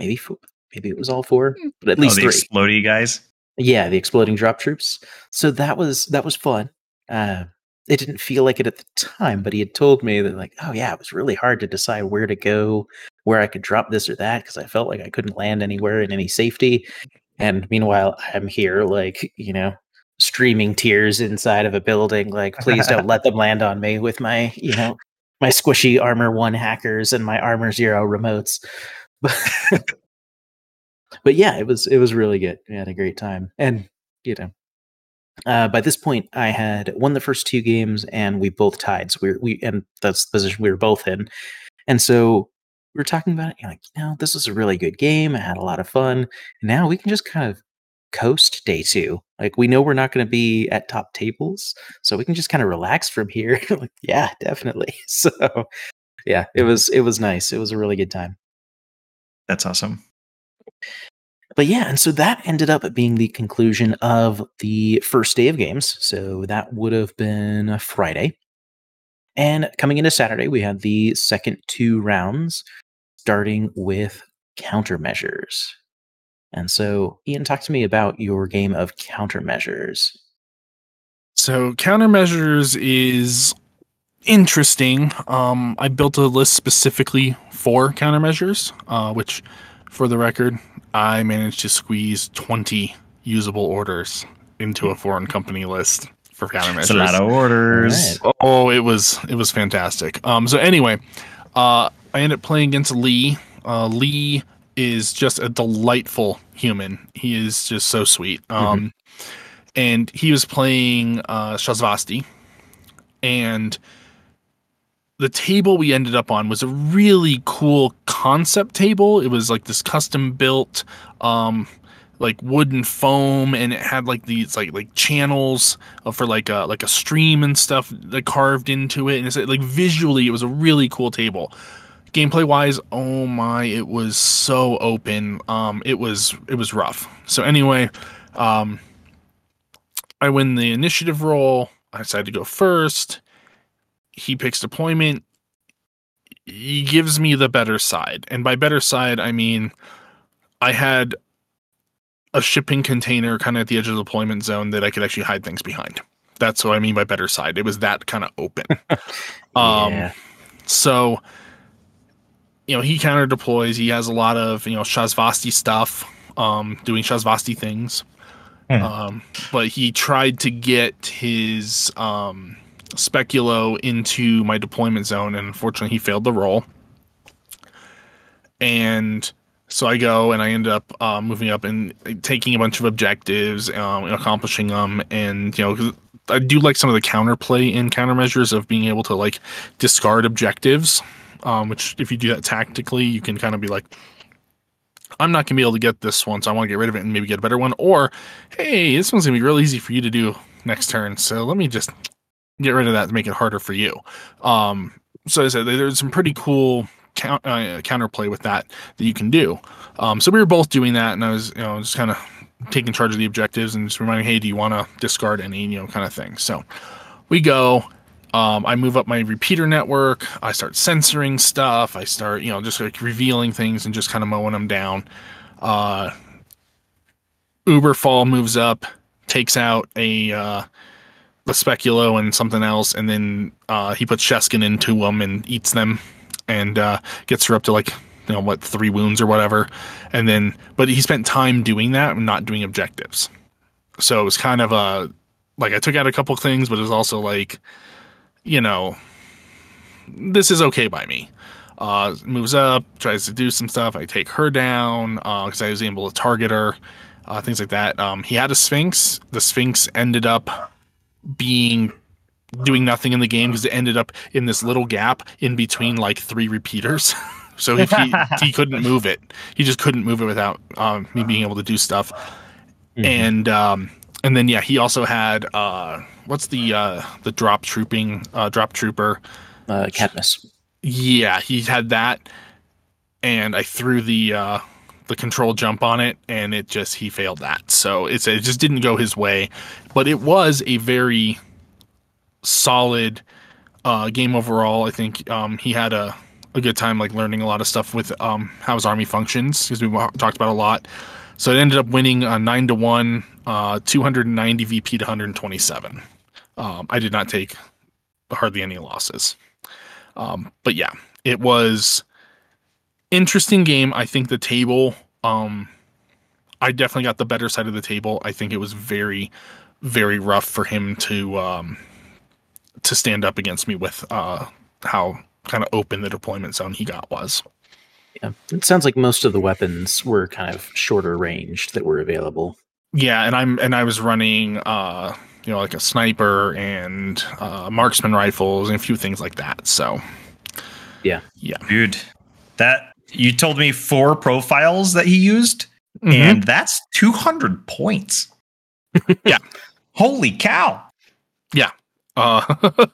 Maybe four, maybe it was all four, but at least oh, the three. explodey guys. Yeah, the exploding drop troops. So that was that was fun. Uh, it didn't feel like it at the time, but he had told me that like, oh yeah, it was really hard to decide where to go, where I could drop this or that because I felt like I couldn't land anywhere in any safety. And meanwhile, I'm here like you know streaming tears inside of a building. Like, please don't let them land on me with my you know my squishy armor one hackers and my armor zero remotes. but yeah, it was it was really good. We had a great time, and you know, uh, by this point, I had won the first two games, and we both tied. So we we and that's the position we were both in, and so we were talking about it. You're like, you know, this was a really good game. I had a lot of fun. Now we can just kind of coast day two. Like we know we're not going to be at top tables, so we can just kind of relax from here. like, yeah, definitely. So, yeah, it was it was nice. It was a really good time. That's awesome but yeah, and so that ended up being the conclusion of the first day of games. So that would have been Friday. And coming into Saturday, we had the second two rounds, starting with countermeasures. And so, Ian, talk to me about your game of countermeasures. So, countermeasures is interesting. Um, I built a list specifically for countermeasures, uh, which, for the record, I managed to squeeze 20 usable orders into a foreign company list for countermeasures. It's a lot of orders. Right. Oh, it was it was fantastic. Um, so anyway, uh, I ended up playing against Lee. Uh, Lee is just a delightful human. He is just so sweet. Um, mm-hmm. and he was playing uh, Shasvastii, and the table we ended up on was a really cool concept table. It was like this custom built um like wooden foam and it had like these like like channels for like a like a stream and stuff like carved into it and it's like visually it was a really cool table gameplay wise oh my it was so open um it was it was rough so anyway um I win the initiative roll. I decide to go first. He picks deployment. He gives me the better side. And by better side, I mean I had a shipping container kind of at the edge of the deployment zone that I could actually hide things behind. That's what I mean by better side. It was that kind of open. um, yeah. so, you know, he counter deploys. He has a lot of, you know, Shasvastii stuff, um, doing Shasvastii things. Hmm. Um, but he tried to get his um, Speculo into my deployment zone, and unfortunately, he failed the roll. And so I go and I end up uh, moving up and taking a bunch of objectives, um, and accomplishing them, and you know, I do like some of the counterplay in countermeasures of being able to like discard objectives, um, which if you do that tactically, you can kind of be like, I'm not gonna be able to get this one, so I want to get rid of it and maybe get a better one. Or, hey, this one's gonna be real easy for you to do next turn, so let me just get rid of that to make it harder for you. Um, so I said there's some pretty cool count, uh, counterplay with that that you can do. Um, so we were both doing that, and I was, you know, just kind of taking charge of the objectives and just reminding, hey, do you want to discard any, you know, kind of thing. So we go. Um, I move up my repeater network. I start censoring stuff. I start, you know, just like revealing things and just kind of mowing them down. Uh, Uberfall moves up, takes out a uh, speculo and something else, and then uh, he puts Sheskiin into them and eats them, and uh, gets her up to like you know what three wounds or whatever, and then but he spent time doing that and not doing objectives, so it was kind of a like I took out a couple things, but it was also like you know this is okay by me. Uh, moves up, tries to do some stuff. I take her down because I was able to target her, uh, things like that. Um, he had a Sphinx. The Sphinx ended up being doing nothing in the game because it ended up in this little gap in between like three repeaters. so if he he couldn't move it, he just couldn't move it without um, me being able to do stuff. Mhm. And um, and then yeah, he also had uh, what's the uh, the drop trooping uh, drop trooper. uh, Cadmus. Yeah, he had that, and I threw the uh, the control jump on it, and it just he failed that. So it's it just didn't go his way, but it was a very solid uh, game overall. I think um, he had a a good time like learning a lot of stuff with um, how his army functions because we talked about a lot. So it ended up winning a nine to one, uh, 290 VP to 127. Um, I did not take hardly any losses. Um, but yeah, it was interesting game. I think the table, um, I definitely got the better side of the table. I think it was very, very rough for him to um, to stand up against me with uh, how kind of open the deployment zone he got was. Yeah. It sounds like most of the weapons were kind of shorter range that were available. Yeah, and I'm and I was running uh, you know like a sniper and uh, marksman rifles and a few things like that. So yeah, yeah, Dude, that you told me four profiles that he used, Mhm. and that's 200 points. Yeah. Holy cow. Yeah. Uh,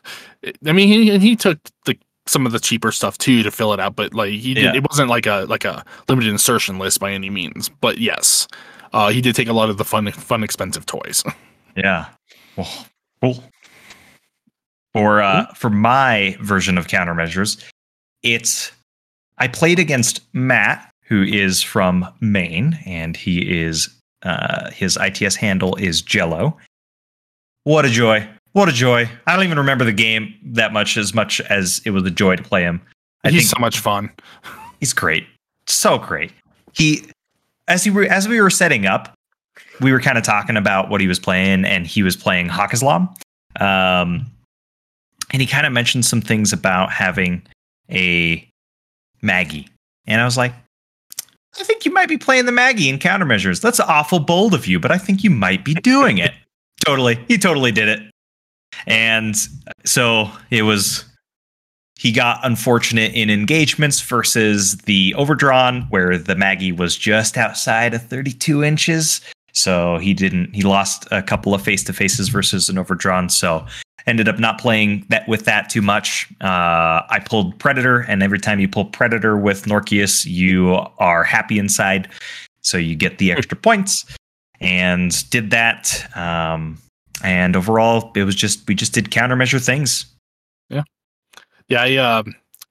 I mean, he he took the some of the cheaper stuff too to fill it out, but like he did, Yeah. it wasn't like a like a limited insertion list by any means. But yes, uh, he did take a lot of the fun fun expensive toys. Yeah. Well, cool. For uh, for my version of countermeasures, it's I played against Matt, who is from Maine, and he is uh, his ITS handle is Jello. What a joy! What a joy! I don't even remember the game that much as much as it was a joy to play him. I He's think so much fun. He's great. So great. He as he were as we were setting up, we were kind of talking about what he was playing, and he was playing Haqqislam. Um and he kind of mentioned some things about having a Maggie. And I was like, I think you might be playing the Maggie in countermeasures. That's awful bold of you, but I think you might be doing it. totally. He totally did it. And so it was he got unfortunate in engagements versus the Overdron where the maggie was just outside of 32 inches so he didn't he lost a couple of face to faces versus an Overdron so ended up not playing that with that too much uh, i pulled predator and every time you pull predator with Nourkias you are happy inside so you get the extra points and did that um, and overall, it was just we just did countermeasure things. Yeah, yeah. I, uh,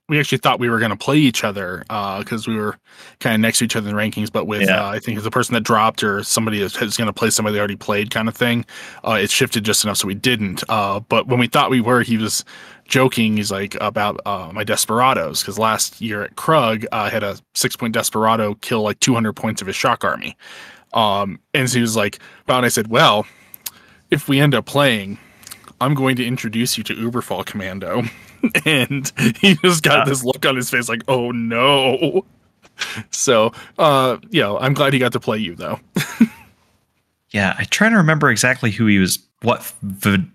we actually thought we were going to play each other because we were kind of next to each other in rankings. But with Yeah. uh, I think the person that dropped or somebody is, going to play somebody they already played kind of thing, uh, it shifted just enough so we didn't. Uh, but when we thought we were, he was joking. He's like about uh, my desperados because last year at Krug, uh, I had a six point desperado kill like 200 points of his shock army. Um, and so he was like, and I said, "Well, if we end up playing." I'm going to introduce you to Uberfall Commando. and he just got this look on his face like, oh no. So, uh, you know, I'm glad he got to play you though. Yeah, I try to remember exactly who he was, what the,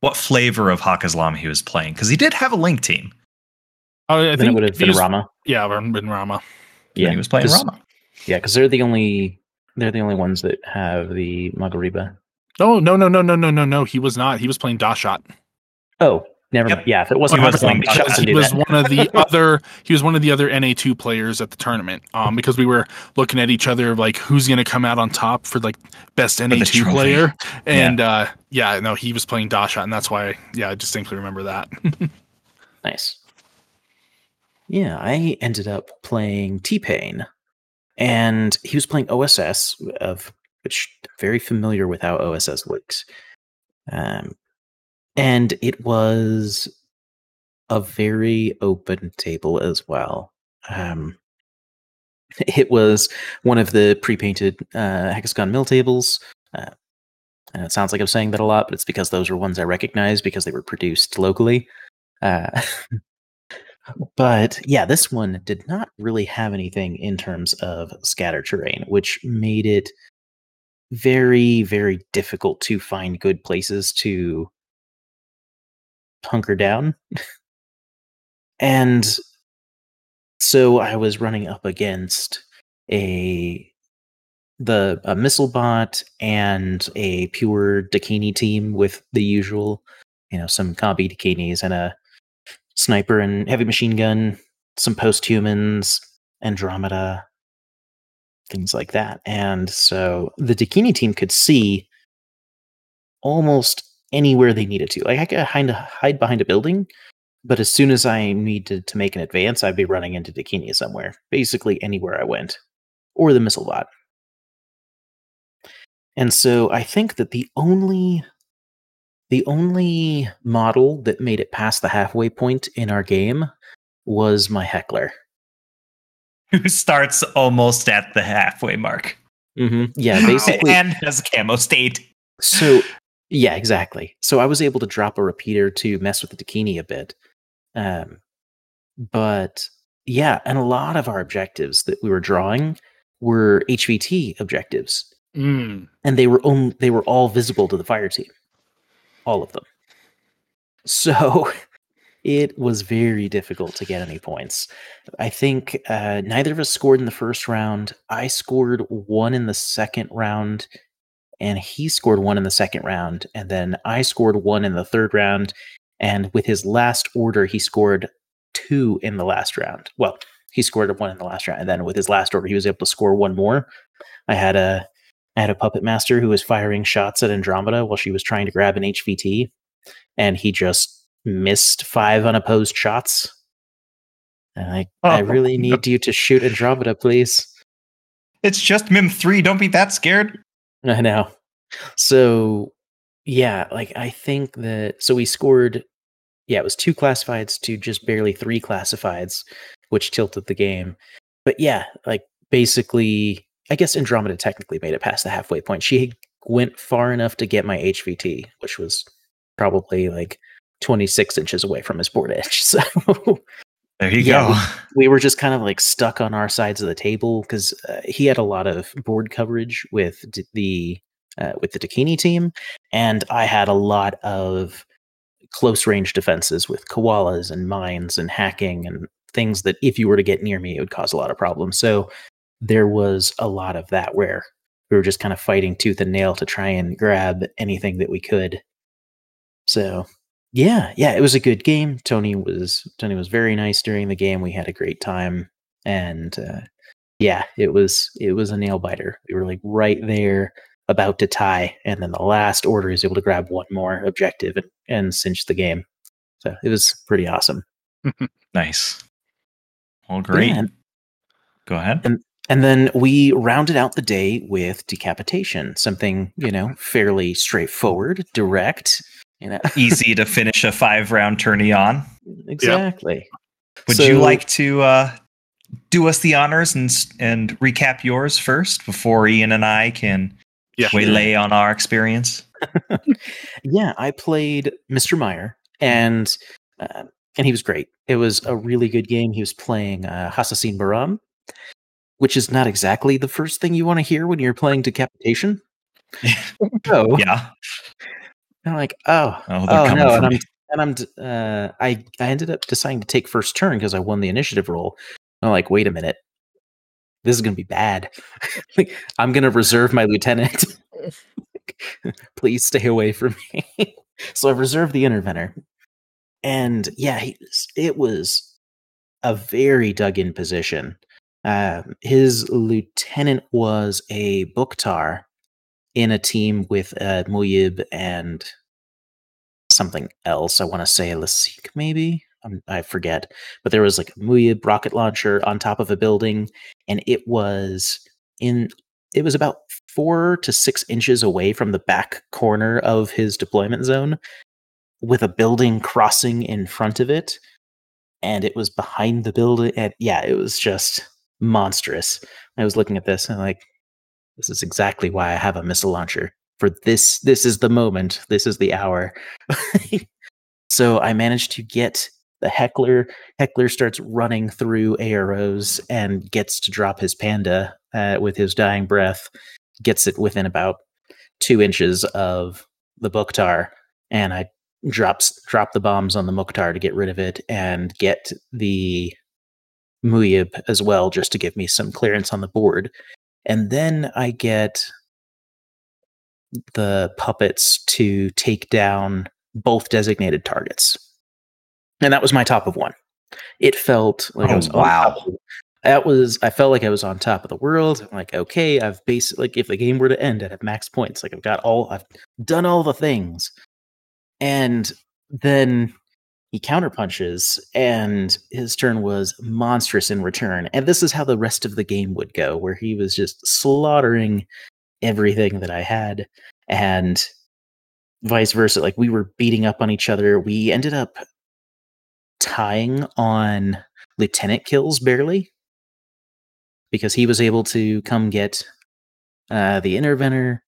what flavor of Haqqislam he was playing, because he did have a link team. Oh, I then it would have he been was- Ramah. Yeah, been Ramah. Yeah, he was playing Ramah. Yeah, because they're the only they're the only ones that have the Maghariba. Oh no, no, no, no, no, no, no. He was not. He was playing Dashot. Oh, never Yep. mind. Yeah, if it wasn't He was Haqqislam, playing Dashot Dashot. he was one of the other he was one of the other NA2 players at the tournament. Um because we were looking at each other like who's going to come out on top for like best NA2 player. And uh yeah, no, he was playing Dasha, and that's why yeah, I distinctly remember that. Nice. Yeah, I ended up playing T Pain, and he was playing OSS, of which I'm very familiar with how OSS works. Um, and it was a very open table as well. Um, it was one of the pre-painted uh, Hexagon mill tables. Uh, and it sounds like I'm saying that a lot, but it's because those were ones I recognized because they were produced locally. Uh, but yeah, this one did not really have anything in terms of scatter terrain, which made it very, very difficult to find good places to hunker down. and so I was running up against a the a missile bot and a pure Dakini team with the usual, you know, some combi Dakinis and a sniper and heavy machine gun, some post humans, Andromeda, things like that. And so the Dakini team could see almost anywhere they needed to. Like I could hide, hide behind a building, but as soon as I needed to make an advance, I'd be running into Dakini somewhere, basically anywhere I went, or the missile bot. And so I think that the only the only model that made it past the halfway point in our game was my heckler. Who starts almost at the halfway mark. Mm-hmm. Yeah, basically. and has camo state. so yeah, exactly. So I was able to drop a repeater to mess with the Dakini a bit. Um, but yeah, and a lot of our objectives that we were drawing were HVT objectives. Mm. and they were on, they were all visible to the fire team all of them so it was very difficult to get any points i think uh, neither of us scored in the first round i scored one in the second round and he scored one in the second round and then i scored one in the third round and with his last order he scored two in the last round well he scored one in the last round and then with his last order he was able to score one more i had a I had a puppet master who was firing shots at Andromeda while she was trying to grab an HVT, and he just missed five unopposed shots. And I, oh, I Oh, really need you to shoot Andromeda, please. It's just Mim 3. Don't be that scared. I know. So, yeah, like I think that so we scored. Yeah, it was two classifieds to just barely three classifieds, which tilted the game. But yeah, like basically, I guess Andromeda technically made it past the halfway point. She went far enough to get my HVT, which was probably like 26 inches away from his board edge. So There you Yeah, go. we were just kind of like stuck on our sides of the table because uh, he had a lot of board coverage with d- the uh, with the Dakini team, and I had a lot of close range defenses with koalas and mines and hacking and things that if you were to get near me, it would cause a lot of problems. So there was a lot of that where we were just kind of fighting tooth and nail to try and grab anything that we could. So yeah, yeah, it was a good game. Tony was Tony was very nice during the game. We had a great time, and uh, yeah, it was it was a nail biter. We were like right there about to tie, and then the last order is able to grab one more objective and, and cinch the game. So it was pretty awesome. Nice. Well, great. Yeah, and- Go ahead. And then we rounded out the day with decapitation, something, you know, fairly straightforward, direct, you know. Easy to finish a five round tourney on. exactly. Would So- you like to uh, do us the honors and and recap yours first before Ian and I can Yeah. waylay on our experience? Yeah, I played Mr. Meyer, and uh, and he was great. It was a really good game. He was playing uh, Hassassin Bahram, which is not exactly the first thing you want to hear when you're playing decapitation. no, Yeah. I'm like, oh, Oh, they're oh coming no, and I'm and I'm uh, I I ended up deciding to take first turn because I won the initiative roll. I'm like, wait a minute, this is gonna be bad. like, I'm gonna reserve my lieutenant. Please stay away from me. so I reserved the interventor, and yeah, he it was a very dug in position. Um, his lieutenant was a Bukhtar in a team with uh, Muyib and something else. I want to say Lasiq, maybe. Um, I forget. But there was like a Muyib rocket launcher on top of a building, and it was in. It was about four to six inches away from the back corner of his deployment zone, with a building crossing in front of it, and it was behind the building. And yeah, it was just monstrous. I was looking at this and like, this is exactly why I have a missile launcher. For this, this is the moment. This is the hour. so I managed to get the heckler. Heckler starts running through AROs and gets to drop his panda uh, with his dying breath. Gets it within about two inches of the Bukhtar, and I drops drop the bombs on the Mukhtar to get rid of it and get the Muyib as well, just to give me some clearance on the board. And then I get the puppets to take down both designated targets. And that was my top of one. It felt like I Oh, was wow. that was I felt like I was on top of the world. I'm like, okay, I've basically like if the game were to end, I'd have max points. Like I've got all I've done all the things. And then he counterpunches and his turn was monstrous in return. And this is how the rest of the game would go, where he was just slaughtering everything that I had and vice versa. Like we were beating up on each other. We ended up tying on lieutenant kills barely because he was able to come get uh, the interventor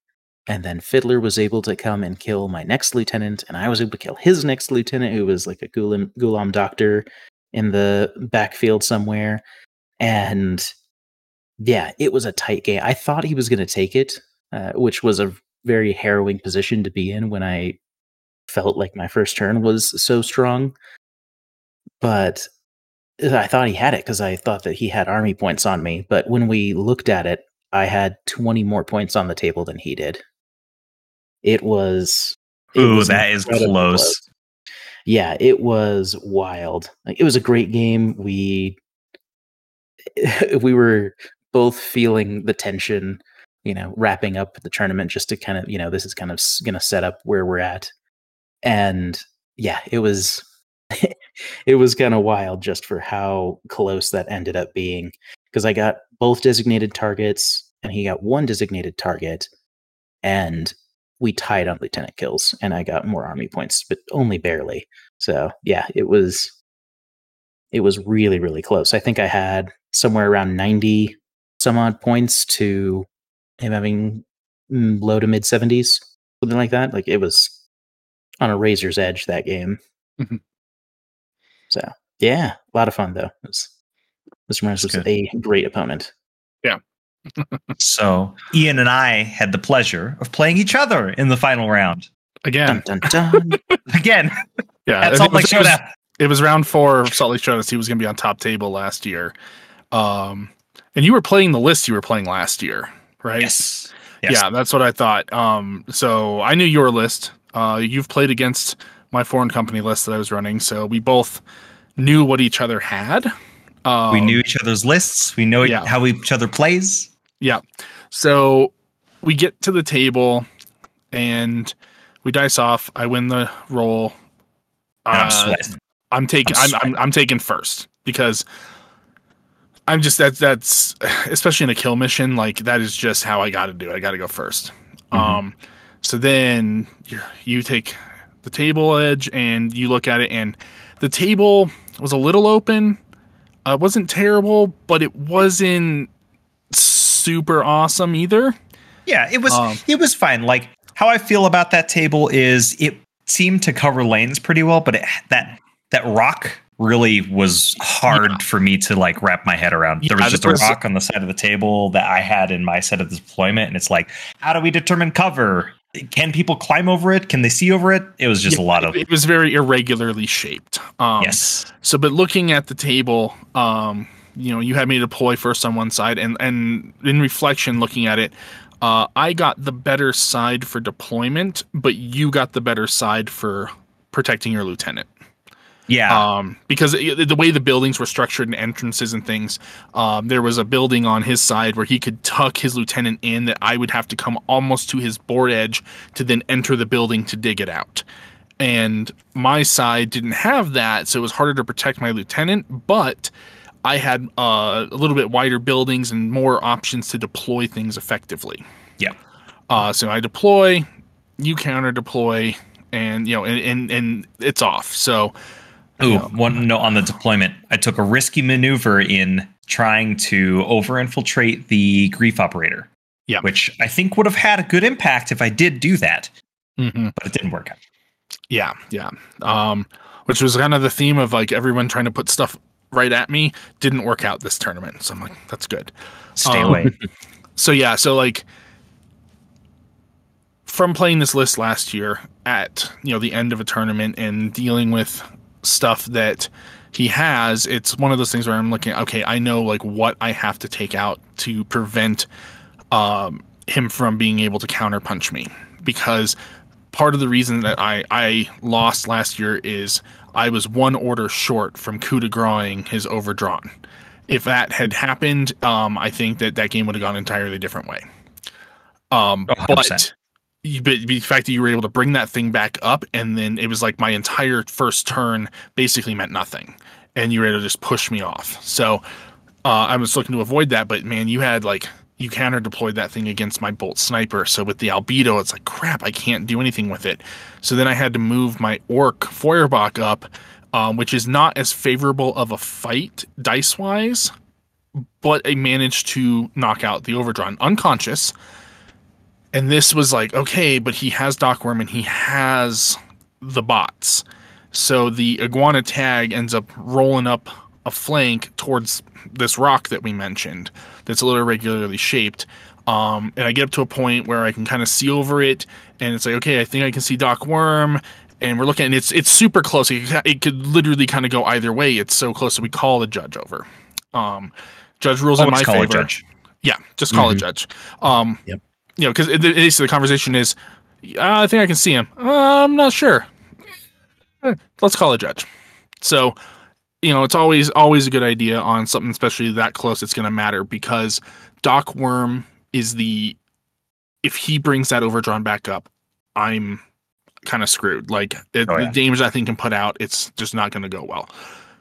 and then Fiddler was able to come and kill my next lieutenant, and I was able to kill his next lieutenant, who was like a Ghulam, Ghulam doctor in the backfield somewhere. And yeah, it was a tight game. I thought he was going to take it, uh, which was a very harrowing position to be in when I felt like my first turn was so strong. But I thought he had it because I thought that he had army points on me. But when we looked at it, I had 20 more points on the table than he did. It was. it Ooh, was that is incredibly close. Yeah, it was wild. Like it was a great game. We we were both feeling the tension, you know, wrapping up the tournament just to kind of, you know, this is kind of going to set up where we're at. And yeah, it was it was kind of wild just for how close that ended up being because I got both designated targets and he got one designated target and we tied on lieutenant kills and I got more army points but only barely. So, yeah, it was it was really really close. I think I had somewhere around 90 some odd points to him having mm, low to mid 70s, something like that. Like it was on a razor's edge that game. Mhm. So, yeah, a lot of fun though. It was, Mr. Morris was a great opponent. So Ian and I had the pleasure of playing each other in the final round. Again, Dun, dun, dun. Again, yeah, at it Salt was- Lake it was- Showdown. it was round four of Salt Lake Showdown. He was going to be on top table last year. Um, and you were playing the list you were playing last year, right? Yes. Yes. Yeah, that's what I thought. Um, so I knew your list. Uh, you've played against my foreign company list that I was running, so we both knew what each other had. Um, we knew each other's lists. We know yeah. how each other plays. Yeah. So we get to the table and we dice off. I win the roll. I'm Uh. I'm taking. I'm I'm, I'm I'm taking first because I'm just that's that's especially in a kill mission. Like that is just how I got to do it. I got to go 1st Mhm. Um, so then you you take the table edge and you look at it, and the table was a little open. Uh, it wasn't terrible, but it wasn't super awesome either. Yeah, it was Um, it was fine. Like how I feel about that table is it seemed to cover lanes pretty well, but it, that that rock really was hard for me to like wrap my head around. there Yeah, was just a rock on the side of the table that I had in my set of deployment, and it's like, how do we determine cover? Can people climb over it? Can they see over it? It was just a lot of It, it was very irregularly shaped. Um, yes. So, but looking at the table, um, you know, you had me deploy first on one side, and and in reflection, looking at it, uh, I got the better side for deployment, but you got the better side for protecting your lieutenant. Yeah. Um, because it, the way the buildings were structured and entrances and things, um, there was a building on his side where he could tuck his lieutenant in that I would have to come almost to his board edge to then enter the building to dig it out. And my side didn't have that, so it was harder to protect my lieutenant, but I had uh, a little bit wider buildings and more options to deploy things effectively. yeah. Uh, so I deploy, you counter deploy, and you know, and and, and it's off. So Ooh, one note on the deployment. I took a risky maneuver in trying to over infiltrate the grief operator. Yeah. Which I think would have had a good impact if I did do that, mhm. but it didn't work out. Yeah, yeah. Um, which was kind of the theme of like everyone trying to put stuff right at me didn't work out this tournament. So I'm like, that's good. Stay Um, away. So yeah, so like from playing this list last year at you know the end of a tournament and dealing with stuff that he has, it's one of those things where I'm looking, okay, I know like what I have to take out to prevent um, him from being able to counterpunch me because part of the reason that I, I lost last year is I was one order short from coup de growing his Overdron. If that had happened, um, I think that that game would have gone an entirely different way. Um, but, you- but the fact that you were able to bring that thing back up and then it was like my entire first turn basically meant nothing and you were able to just push me off. So uh, I was looking to avoid that, but man, you had like you counter deployed that thing against my bolt sniper. So with the albedo, it's like crap, I can't do anything with it. So then I had to move my orc Feuerbach up, um, which is not as favorable of a fight dice wise, but I managed to knock out the Overdron unconscious. And this was like, okay, but he has Doc Worm and he has the bots. So the iguana tag ends up rolling up a flank towards this rock that we mentioned that's a little irregularly shaped. Um, and I get up to a point where I can kind of see over it, and it's like, okay, I think I can see Doc Worm, and we're looking, and it's it's super close. It, it could literally kind of go either way. It's so close that we call the judge over. Um, judge rules in my call a favor. judge. Yeah, just call Mhm. a judge. Um, Yep. You know, because the conversation is, I think I can see him. Uh, I'm not sure. Eh, let's call a judge. So, you know, it's always always a good idea on something especially that close. It's going to matter because Doc Worm is the if he brings that Overdron back up, I'm kind of screwed. Like it, Oh, yeah. the damage that thing can put out, it's just not going to go well.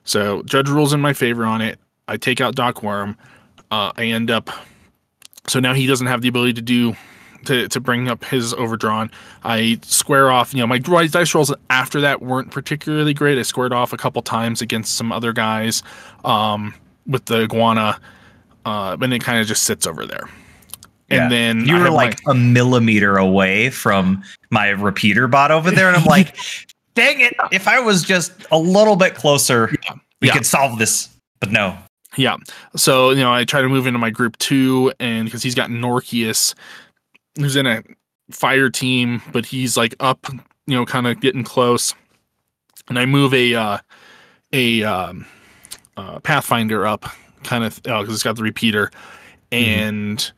So judge rules in my favor on it. I take out Doc Worm. Uh, I end up. So now he doesn't have the ability to do to, to bring up his Overdron. I square off, you know, my dice rolls after that weren't particularly great. I squared off a couple times against some other guys um, with the iguana, uh, and it kind of just sits over there. Yeah. And then You I were have my- like a millimeter away from my repeater bot over there, and I'm like, dang it! If I was just a little bit closer, we Yeah. could solve this. But no, Yeah. So, you know, I try to move into my group two and because he's got Nourkias who's in a fire team, but he's like up, you know, kind of getting close. And I move a uh a um uh Pathfinder up kind of because it's got the repeater and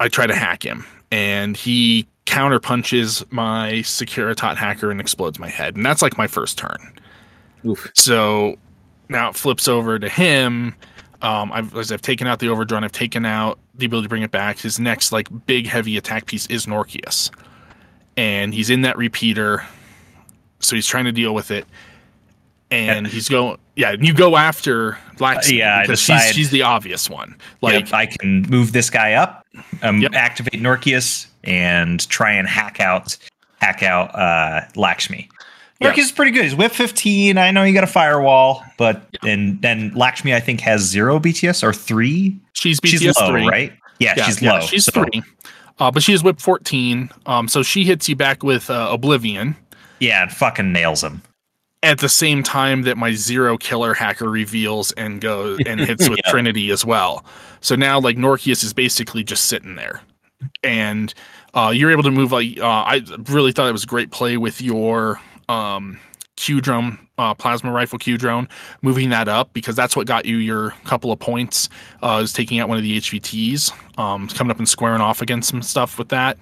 I try to hack him and he counter punches my Securitate hacker and explodes my head. And that's like my first turn. Oof. So now it flips over to him. Um, I've as I've taken out the Overdron, I've taken out the ability to bring it back. His next like big heavy attack piece is Nourkias, and he's in that repeater, so he's trying to deal with it. And he's going, yeah. And you go after Blacksmith. Uh, yeah, because she's, she's the obvious one. Like, Yep, I can move this guy up, um, Yep. activate Nourkias, and try and hack out hack out uh, Lakshmi. Yep. Nourkias is pretty good. He's WIP 15. I know you got a firewall, but and then Lakshmi I think has zero BTS or three. she's BTS she's low, three. right? Yeah, Yeah, she's yeah, low. She's so- three. Uh, but she has WIP 14. Um, so she hits you back with uh, Oblivion Yeah, and fucking nails him. at the same time that my zero killer hacker reveals and goes and hits with Yeah. Trinity as well. So now like Nourkias is basically just sitting there. And uh, you're able to move like uh, I really thought it was a great play with your um Q drone uh, plasma rifle Q drone moving that up because that's what got you your couple of points uh is taking out one of the HVTs um coming up and squaring off against some stuff with that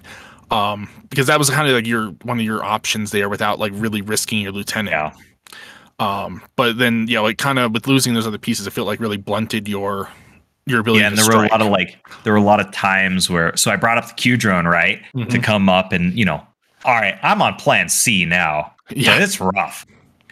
um because that was kind of like your one of your options there without like really risking your lieutenant Yeah. um, but then, yeah, like kind of with losing those other pieces, it felt like really blunted your your ability. Yeah, and to there were a lot of like there were a lot of times where so I brought up the Q drone right to Mhm. come up and you know, all right, I'm on plan C now. Yeah. Yeah, it's rough.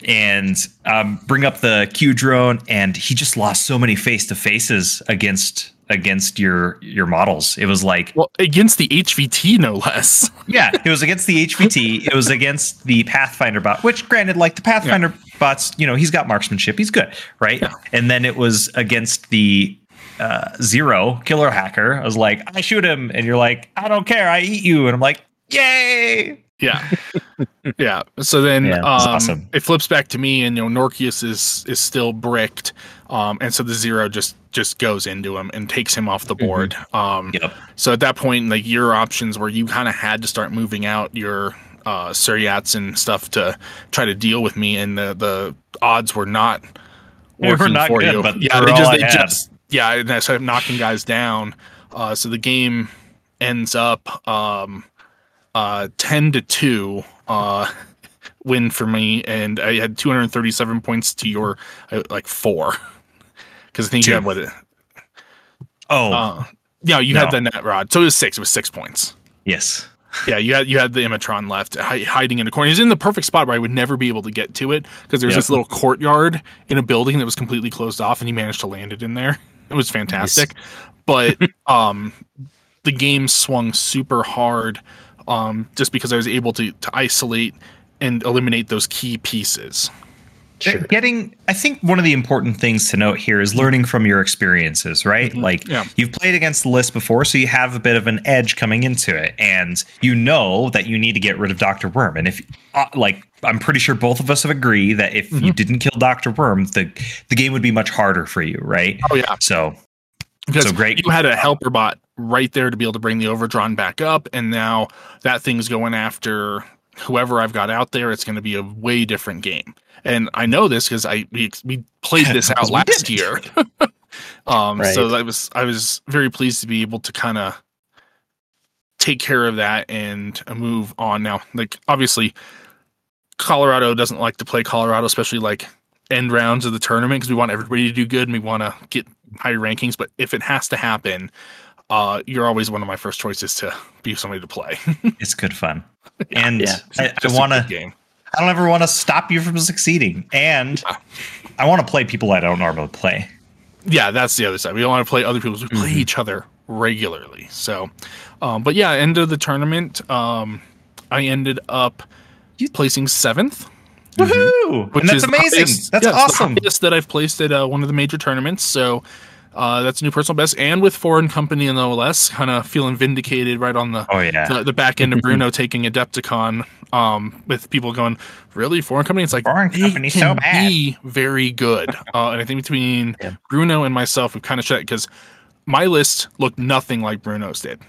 And um, bring up the Q drone, and he just lost so many face to faces against against your your models. It was like well against the HVT, no less. yeah, it was against the HVT. It was against the Pathfinder bot, which granted, like the Pathfinder bots, you know, he's got marksmanship. He's good, right? Yeah. And then it was against the uh, Zero Killer Hacker. I was like, I shoot him, and you're like, I don't care, I eat you, and I'm like, yay! Yeah, yeah. So then, Yeah, um, awesome. it flips back to me, and you know, Nourkias is is still bricked, um, and so the zero just just goes into him and takes him off the board. Um, Yep. So at that point, like your options were you kind of had to start moving out your uh Suryats and stuff to try to deal with me, and the the odds were not They were working not for good, you. but yeah, they just, they just yeah, and I started knocking guys down. Uh, so the game ends up um, uh, ten to two uh, win for me, and I had 237 points to your uh, like four because I think you had what. It, Oh, Uh, yeah, you No. had the net rod, so it was six. It was six points. yes. Yeah, you had you had the Imetron left hi- hiding in a corner. He's in the perfect spot where I would never be able to get to it because there's Yep. this little courtyard in a building that was completely closed off, and he managed to land it in there. It was fantastic, but um, the game swung super hard um, just because I was able to to isolate and eliminate those key pieces. Sure. Getting, I think one of the important things to note here is learning from your experiences, right? Mhm. Like Yeah. you've played against the list before, so you have a bit of an edge coming into it, and you know that you need to get rid of Doctor Worm. And if, uh, like, I'm pretty sure both of us have agreed that if you Mhm. didn't kill Doctor Worm, the the game would be much harder for you, right? Oh yeah, So because So great. you had a helper bot right there to be able to bring the Overdron back up, and now that thing's going after whoever I've got out there. It's going to be a way different game, and I know this because I we, we played this out last year. um, so I was I was very pleased to be able to kind of take care of that and uh, move on. Now, like obviously, Colorado doesn't like to play Colorado, especially like end rounds of the tournament because we want everybody to do good and we want to get high rankings. But if it has to happen, uh, you're always one of my first choices to be somebody to play. it's good fun, and Yeah. I, I want to. game. I don't ever want to stop you from succeeding, and Yeah. I want to play people I don't normally play. Yeah, that's the other side. We don't want to play other people. We play Mhm. each other regularly. So, um, but yeah, end of the tournament, um, I ended up placing seventh. Woohoo! which and that's amazing. highest- that's yeah, it's awesome. Highest that I've placed at uh, one of the major tournaments. So uh, that's a new personal best, and with foreign company and the OLS, kind of feeling vindicated right on the, Oh yeah. the the back end of Bruno taking Adepticon. Um, with people going, really foreign company? It's like Foreign can so bad. be very good. Uh, and I think between Yeah. Bruno and myself, we've kind of checked because my list looked nothing like Bruno's did.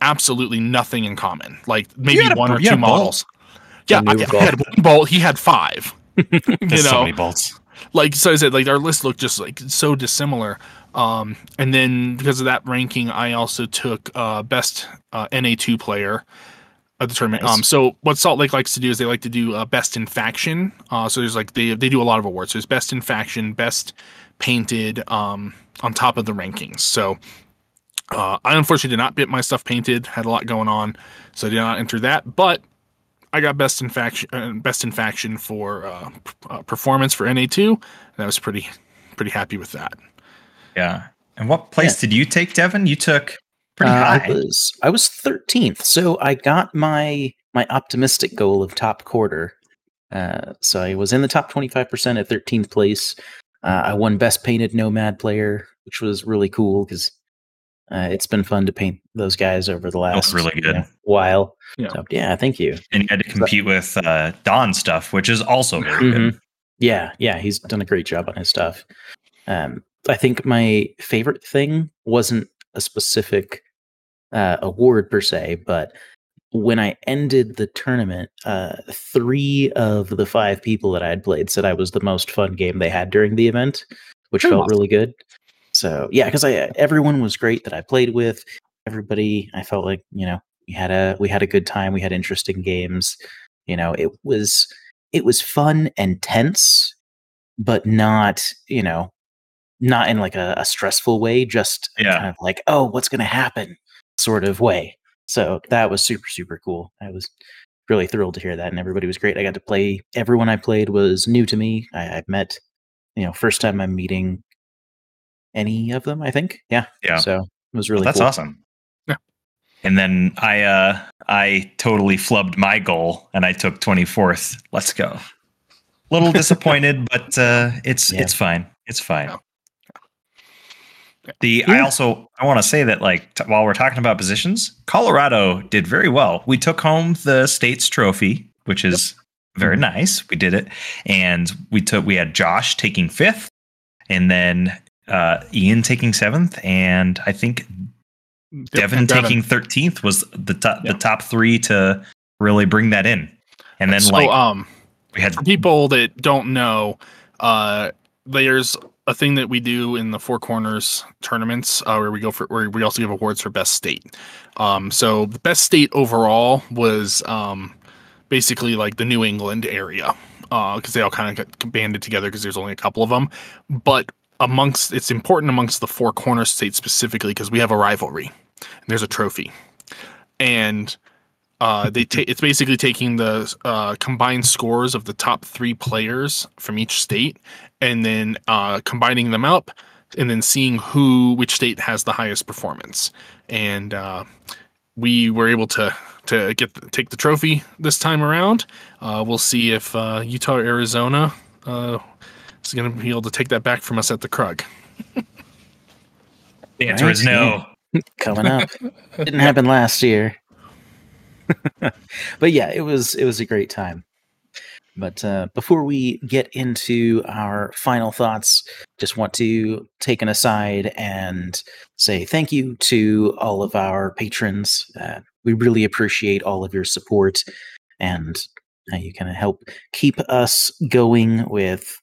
Absolutely nothing in common. Like maybe had a- one or two models. Yeah, I, I had one bolt. He had five. you know, so many bolts. like so I said, like our list looked just like so dissimilar. Um, and then because of that ranking, I also took uh, best uh, NA two player at the tournament. Nice. Um, so what Salt Lake likes to do is they like to do uh, best in faction. Uh, so there's like they they do a lot of awards. So There's best in faction, best painted, um, on top of the rankings. So uh, I unfortunately did not get my stuff painted. Had a lot going on, so I did not enter that. But I got best in faction, uh, best in faction for uh, p- uh, performance for NA two, and I was pretty pretty happy with that. Yeah. And what place did you take, Devin? You took pretty Uh, high. I was I was thirteenth, so I got my my optimistic goal of top quarter. Uh, so I was in the top twenty five percent at thirteenth place. Uh, I won best painted nomad player, which was really cool because uh, it's been fun to paint those guys over the last really you good. know, while. Yeah. So, yeah, thank you. and you had to compete with uh, Don stuff, which is also very good. Mhm. Yeah, yeah, he's done a great job on his stuff. Um, I think my favorite thing wasn't a specific uh, award per se, but when I ended the tournament, uh, three of the five people that I had played said I was the most fun game they had during the event, which Pretty felt awesome. really good. So yeah, because I everyone was great that I played with. Everybody, I felt like you know we had a we had a good time. We had interesting games. You know, it was it was fun and tense, but not you know not in like a, a stressful way. Just Yeah. kind of like oh, what's going to happen sort of way. So that was super super cool. I was really thrilled to hear that, and everybody was great. I got to play. Everyone I played was new to me. I, I met, you know, first time I'm meeting any of them. I think, yeah, Yeah. So it was really that's cool. awesome. And then I uh I totally flubbed my goal and I took 24th. Let's go. A little disappointed, but uh it's Yeah. it's fine. It's fine. Yeah. The I also I want to say that like t- while we're talking about positions, Colorado did very well. We took home the state's trophy, which is very Mm-hmm. nice. We did it, and we took we had Josh taking fifth, and then uh, Ian taking seventh, and I think Yep, Devin taking thirteenth was the top Yeah. the top three to really bring that in, and then so, like um, we had for people that don't know, uh, there's a thing that we do in the Four Corners tournaments uh, where we go for where we also give awards for best state. Um, so the best state overall was um, basically like the New England area because they all kind of got banded together because there's only a couple of them. But amongst it's important amongst the Four Corners states specifically because we have a rivalry. There's a trophy, and uh, they ta- it's basically taking the uh, combined scores of the top three players from each state, and then uh, combining them up, and then seeing who which state has the highest performance. And uh, we were able to to get take the trophy this time around. Uh, we'll see if uh, Utah or Arizona uh, is going to be able to take that back from us at the Krug. the answer is no. coming up. Didn't happen last year. but yeah, it was it was a great time. But uh, before we get into our final thoughts, just want to take an aside and say thank you to all of our patrons. Uh, we really appreciate all of your support, and uh, you kind of help keep us going with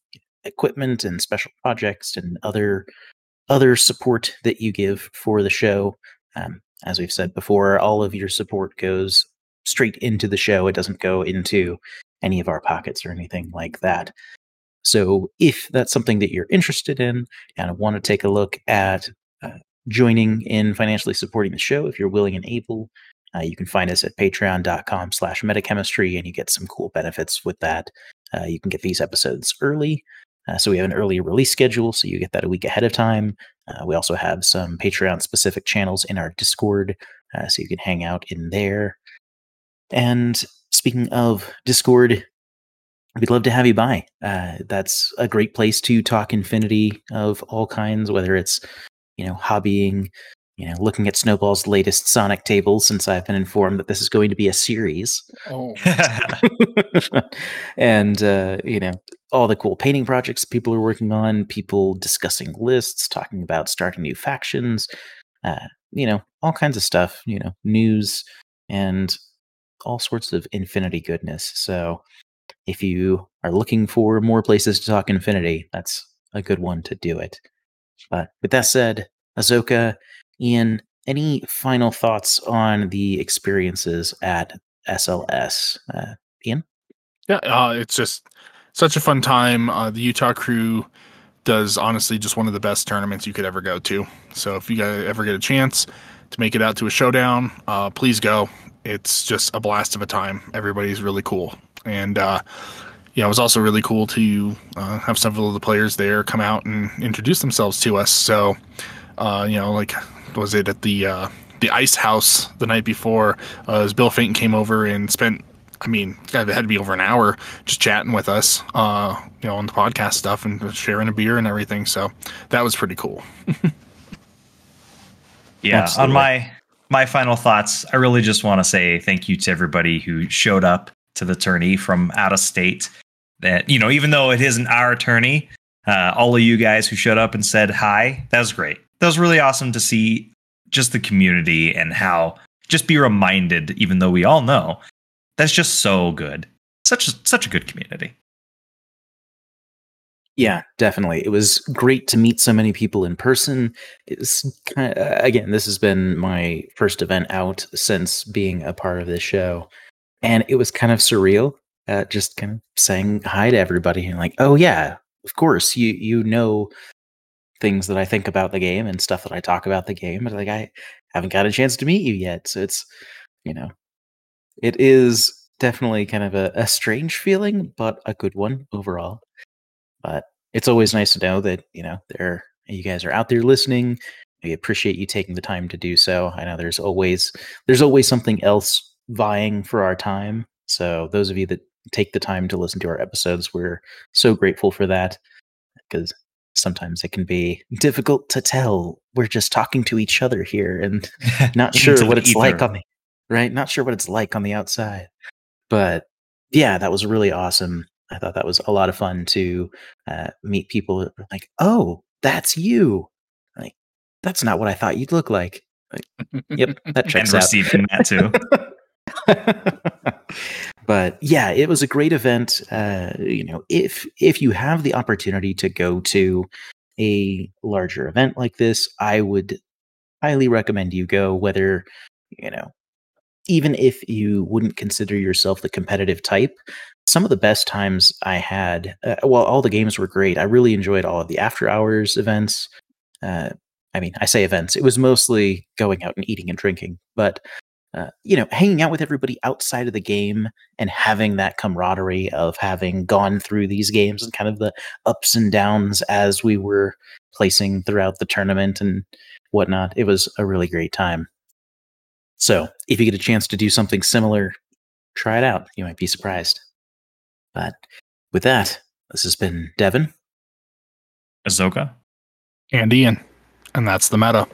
equipment and special projects and other other support that you give for the show. Um, as we've said before, all of your support goes straight into the show. It doesn't go into any of our pockets or anything like that. So, if that's something that you're interested in and want to take a look at uh, joining in financially supporting the show, if you're willing and able, uh, you can find us at patreon.com slash metachemistry and you get some cool benefits with that. Uh, you can get these episodes early. Uh, so we have an early release schedule, so you get that a week ahead of time. Uh, we also have some Patreon specific channels in our Discord, uh, so you can hang out in there. And speaking of Discord, we'd love to have you by. Uh, that's a great place to talk Infinity of all kinds, whether it's you know hobbying, you know looking at Snowball's latest Sonic table. Since I've been informed that this is going to be a series, Oh, and uh, you know all the cool painting projects people are working on, people discussing lists, talking about starting new factions, uh, you know, all kinds of stuff, you know, news and all sorts of Infinity goodness. So if you are looking for more places to talk Infinity, that's a good one to do it. But with that said, Azoka, Ian, any final thoughts on the experiences at SLS. Uh, Ian? Yeah, uh, it's just such a fun time. Uh, the Utah crew does honestly just one of the best tournaments you could ever go to. So if you guys ever get a chance to make it out to a showdown, uh, please go. It's just a blast of a time. Everybody's really cool, and uh, yeah, it was also really cool to uh, have several of the players there come out and introduce themselves to us. So, uh, you know, like was it at the uh, the Ice House the night before? Uh, Bill Fenton came over and spent I mean, it had to be over an hour just chatting with us, uh, you know, on the podcast stuff and sharing a beer and everything. So that was pretty cool. yeah. Absolutely. On my my final thoughts, I really just want to say thank you to everybody who showed up to the tourney from out of state. That you know, even though it isn't our tourney, uh, all of you guys who showed up and said hi, that was great. That was really awesome to see just the community and how just be reminded, even though we all know that's just so good. Such a, such a good community. Yeah, definitely. It was great to meet so many people in person. It's kind of, again, this has been my first event out since being a part of this show, and it was kind of surreal. Uh, just kind of saying hi to everybody and like, oh yeah, of course you you know things that I think about the game and stuff that I talk about the game, but like I haven't got a chance to meet you yet, so it's you know it is definitely kind of a, a strange feeling, but a good one overall. But it's always nice to know that you know there you guys are out there listening. We appreciate you taking the time to do so. I know there's always there's always something else vying for our time. So those of you that take the time to listen to our episodes, we're so grateful for that because sometimes it can be difficult to tell. We're just talking to each other here and not sure what it's ether. like on the right? Not sure what it's like on the outside. But yeah, that was really awesome. I thought that was a lot of fun to uh, meet people like, oh, that's you. Like, that's not what I thought you'd look like. like yep, that checks and receiving that too. but yeah, it was a great event. Uh, you know, if if you have the opportunity to go to a larger event like this, I would highly recommend you go. Whether you know even if you wouldn't consider yourself the competitive type, some of the best times I had, uh, well, all the games were great. I really enjoyed all of the after hours events. Uh, I mean, I say events, it was mostly going out and eating and drinking, but uh, you know, hanging out with everybody outside of the game and having that camaraderie of having gone through these games and kind of the ups and downs as we were placing throughout the tournament and whatnot. It was a really great time. So if you get a chance to do something similar, try it out. You might be surprised. But with that, this has been Devin, Azoka, and Ian. And that's the meta.